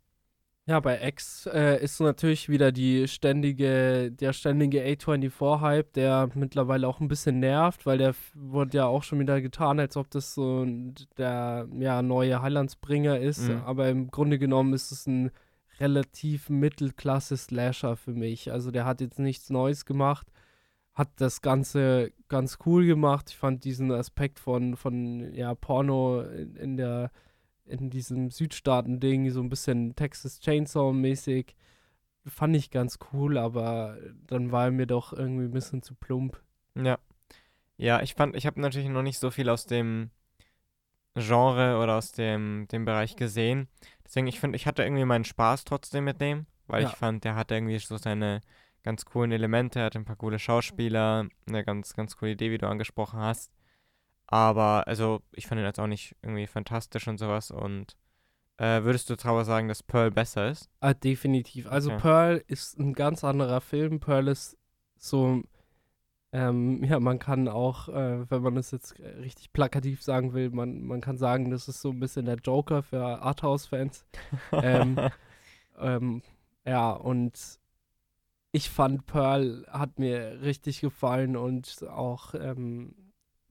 Speaker 2: Ja, bei X äh, ist natürlich wieder die ständige, der ständige A24-Hype, der mittlerweile auch ein bisschen nervt, weil der wurde ja auch schon wieder getan, als ob das so ein- der ja, neue Highlandsbringer ist.
Speaker 1: Mhm.
Speaker 2: Aber im Grunde genommen ist es ein relativ Mittelklasse-Slasher für mich. Also der hat jetzt nichts Neues gemacht, hat das Ganze ganz cool gemacht. Ich fand diesen Aspekt von, von ja, Porno in, in der in diesem Südstaaten-Ding, so ein bisschen Texas Chainsaw-mäßig, fand ich ganz cool, aber dann war er mir doch irgendwie ein bisschen zu plump.
Speaker 1: Ja. Ja, ich fand, ich habe natürlich noch nicht so viel aus dem Genre oder aus dem, dem Bereich gesehen. Deswegen, ich finde, ich hatte irgendwie meinen Spaß trotzdem mit dem, weil
Speaker 2: Ja.
Speaker 1: ich fand, der hatte irgendwie so seine ganz coolen Elemente, er hatte ein paar coole Schauspieler, eine ganz, ganz coole Idee, wie du angesprochen hast. Aber, also, ich fand ihn jetzt auch nicht irgendwie fantastisch und sowas. Und äh, würdest du aber sagen, dass Pearl besser ist?
Speaker 2: Ah, definitiv. Also
Speaker 1: Okay.
Speaker 2: Pearl ist ein ganz anderer Film. Pearl ist so Ähm, ja, man kann auch, äh, wenn man es jetzt richtig plakativ sagen will, man, man kann sagen, das ist so ein bisschen der Joker für Arthouse-Fans. ähm, ähm, ja, und ich fand Pearl hat mir richtig gefallen und auch ähm,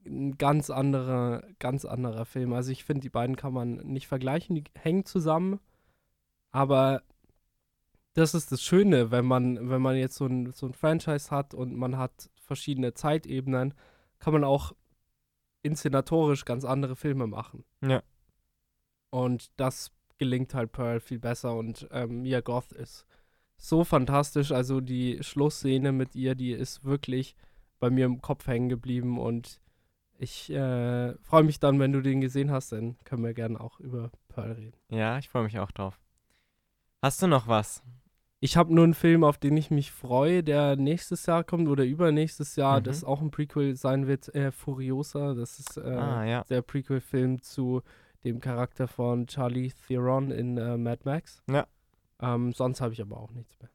Speaker 2: ein ganz anderer, ganz anderer Film. Also ich finde, die beiden kann man nicht vergleichen, die hängen zusammen, aber das ist das Schöne, wenn man, wenn man jetzt so ein, so ein Franchise hat und man hat verschiedene Zeitebenen, kann man auch inszenatorisch ganz andere Filme machen.
Speaker 1: Ja.
Speaker 2: Und das gelingt halt Pearl viel besser und ähm, Mia Goth ist so fantastisch. Also die Schlussszene mit ihr, die ist wirklich bei mir im Kopf hängen geblieben und ich äh, freue mich dann, wenn du den gesehen hast, dann können wir gerne auch über Pearl reden.
Speaker 1: Ja, ich freue mich auch drauf. Hast du noch was?
Speaker 2: Ich habe nur einen Film, auf den ich mich freue, der nächstes Jahr kommt oder übernächstes Jahr, mhm. das auch ein Prequel sein wird, äh, Furiosa. Das ist äh, ah, ja. der Prequel-Film zu dem Charakter von Charlie Theron in äh, Mad Max.
Speaker 1: Ja.
Speaker 2: Ähm, sonst habe ich aber auch nichts mehr.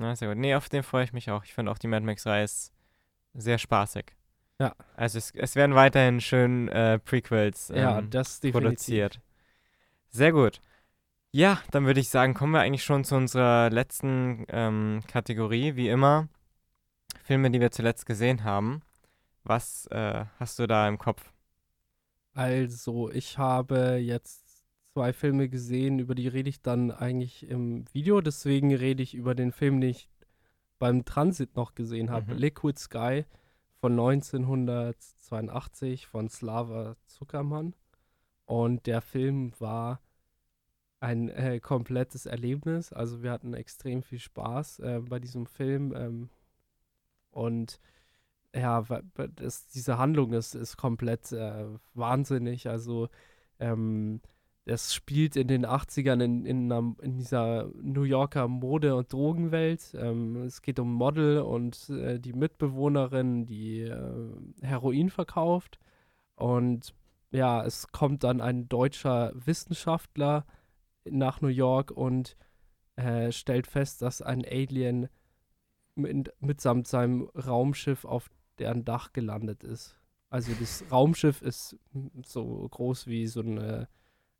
Speaker 1: Na, sehr gut. Nee, auf den freue ich mich auch. Ich finde auch die Mad Max-Reihe sehr spaßig.
Speaker 2: Ja.
Speaker 1: Also es, es werden weiterhin schön äh, Prequels ähm,
Speaker 2: ja, das
Speaker 1: produziert. Sehr gut. Ja, dann würde ich sagen, kommen wir eigentlich schon zu unserer letzten ähm, Kategorie, wie immer. Filme, die wir zuletzt gesehen haben. Was äh, hast du da im Kopf?
Speaker 2: Also, ich habe jetzt zwei Filme gesehen, über die rede ich dann eigentlich im Video. Deswegen rede ich über den Film, den ich beim Transit noch gesehen habe. Mhm. Liquid Sky von 1982 von Slava Zuckermann. Und der Film war ein äh, komplettes Erlebnis. Also wir hatten extrem viel Spaß äh, bei diesem Film. Ähm, und ja, das, diese Handlung ist, ist komplett äh, wahnsinnig. Also ähm, es spielt in den 80ern in, in, einer, in dieser New Yorker Mode- und Drogenwelt. Ähm, es geht um Model und äh, die Mitbewohnerin, die äh, Heroin verkauft. Und ja, es kommt dann ein deutscher Wissenschaftler, nach New York und äh, stellt fest, dass ein Alien mit, mitsamt seinem Raumschiff auf deren Dach gelandet ist. Also das Raumschiff ist so groß wie so eine,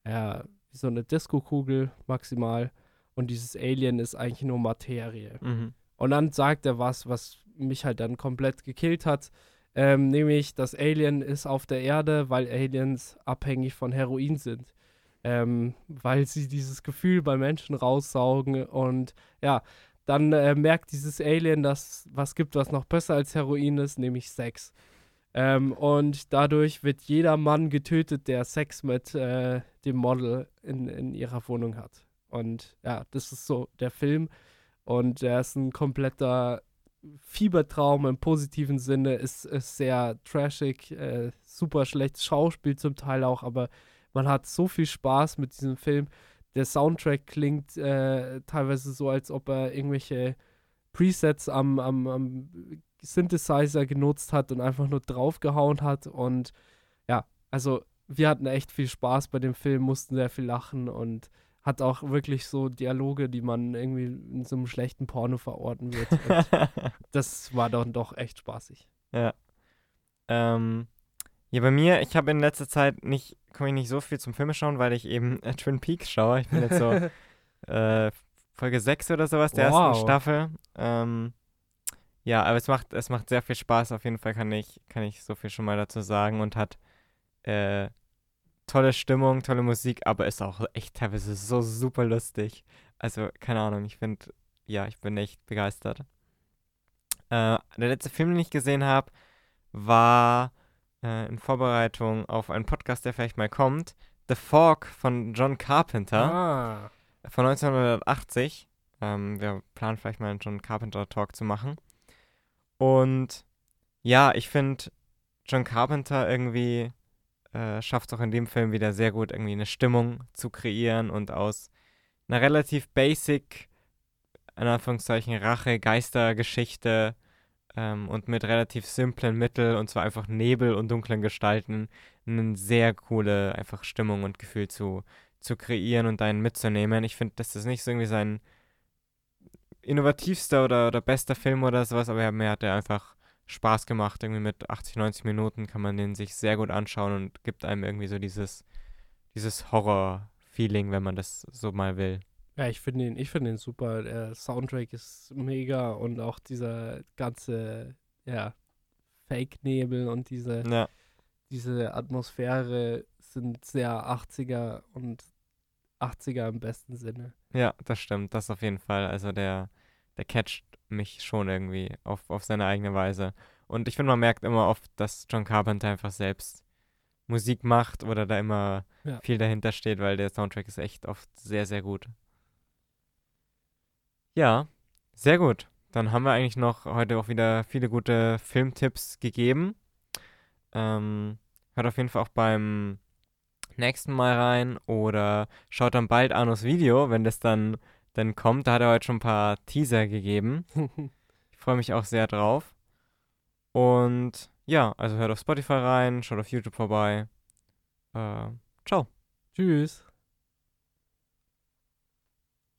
Speaker 2: ja, wie so eine Disco-Kugel maximal und dieses Alien ist eigentlich nur Materie.
Speaker 1: Mhm.
Speaker 2: Und dann sagt er was, was mich halt dann komplett gekillt hat. Ähm, nämlich, das Alien ist auf der Erde, weil Aliens abhängig von Heroin sind ähm, weil sie dieses Gefühl bei Menschen raussaugen und ja, dann äh, merkt dieses Alien, dass was gibt, was noch besser als Heroin ist, nämlich Sex. Ähm, und dadurch wird jeder Mann getötet, der Sex mit äh, dem Model in, in ihrer Wohnung hat. Und ja, das ist so der Film. Und er ist ein kompletter Fiebertraum im positiven Sinne, ist, ist sehr trashig, äh, super schlechtes Schauspiel zum Teil auch, aber man hat so viel Spaß mit diesem Film. Der Soundtrack klingt äh, teilweise so, als ob er irgendwelche Presets am, am, am Synthesizer genutzt hat und einfach nur draufgehauen hat. Und ja, also wir hatten echt viel Spaß bei dem Film, mussten sehr viel lachen und hat auch wirklich so Dialoge, die man irgendwie in so einem schlechten Porno verorten wird. das war dann doch echt spaßig.
Speaker 1: Ja. Ähm, ja, bei mir, ich habe in letzter Zeit nicht, komme ich nicht so viel zum Filme schauen, weil ich eben äh, Twin Peaks schaue. Ich bin jetzt so äh, Folge 6 oder sowas der wow. ersten Staffel. Ähm, ja, aber es macht, es macht sehr viel Spaß. Auf jeden Fall kann ich, kann ich so viel schon mal dazu sagen und hat äh, tolle Stimmung, tolle Musik, aber ist auch echt teilweise so super lustig. Also, keine Ahnung, ich finde, ja, ich bin echt begeistert. Äh, der letzte Film, den ich gesehen habe, war äh, in Vorbereitung auf einen Podcast, der vielleicht mal kommt. The Fork von John Carpenter
Speaker 2: ah.
Speaker 1: von 1980. Ähm, wir planen vielleicht mal einen John Carpenter Talk zu machen. Und ja, ich finde, John Carpenter irgendwie äh, schafft es auch in dem Film wieder sehr gut, irgendwie eine Stimmung zu kreieren und aus einer relativ basic, in Anführungszeichen, Rache-Geistergeschichte ähm, und mit relativ simplen Mitteln, und zwar einfach Nebel und dunklen Gestalten, eine sehr coole einfach Stimmung und Gefühl zu, zu kreieren und einen mitzunehmen. Ich finde, das ist nicht so irgendwie sein innovativster oder, oder bester Film oder sowas, aber mir hat er einfach Spaß gemacht. Irgendwie mit 80, 90 Minuten kann man den sich sehr gut anschauen und gibt einem irgendwie so dieses, dieses Horror-Feeling, wenn man das so mal will.
Speaker 2: Ja, ich finde ihn, ich finde ihn super. Der Soundtrack ist mega und auch dieser ganze, ja, Fake-Nebel und diese,
Speaker 1: Ja,
Speaker 2: diese Atmosphäre sind sehr 80er und 80er im besten Sinne.
Speaker 1: ja, das stimmt. Das auf jeden Fall. Also der, der catcht mich schon irgendwie auf, auf seine eigene Weise. Und ich finde, man merkt immer oft, dass John Carpenter einfach selbst Musik macht oder da immer
Speaker 2: Ja.
Speaker 1: viel dahinter steht, weil der Soundtrack ist echt oft sehr, sehr gut. Ja, sehr gut. Dann haben wir eigentlich noch heute auch wieder viele gute Filmtipps gegeben. Ähm, hört auf jeden Fall auch beim nächsten Mal rein oder schaut dann bald Arnos Video, wenn das dann, dann kommt. Da hat er heute schon ein paar Teaser gegeben. Ich freue mich auch sehr drauf. Und ja, also hört auf Spotify rein, schaut auf YouTube vorbei. Äh, ciao.
Speaker 2: Tschüss.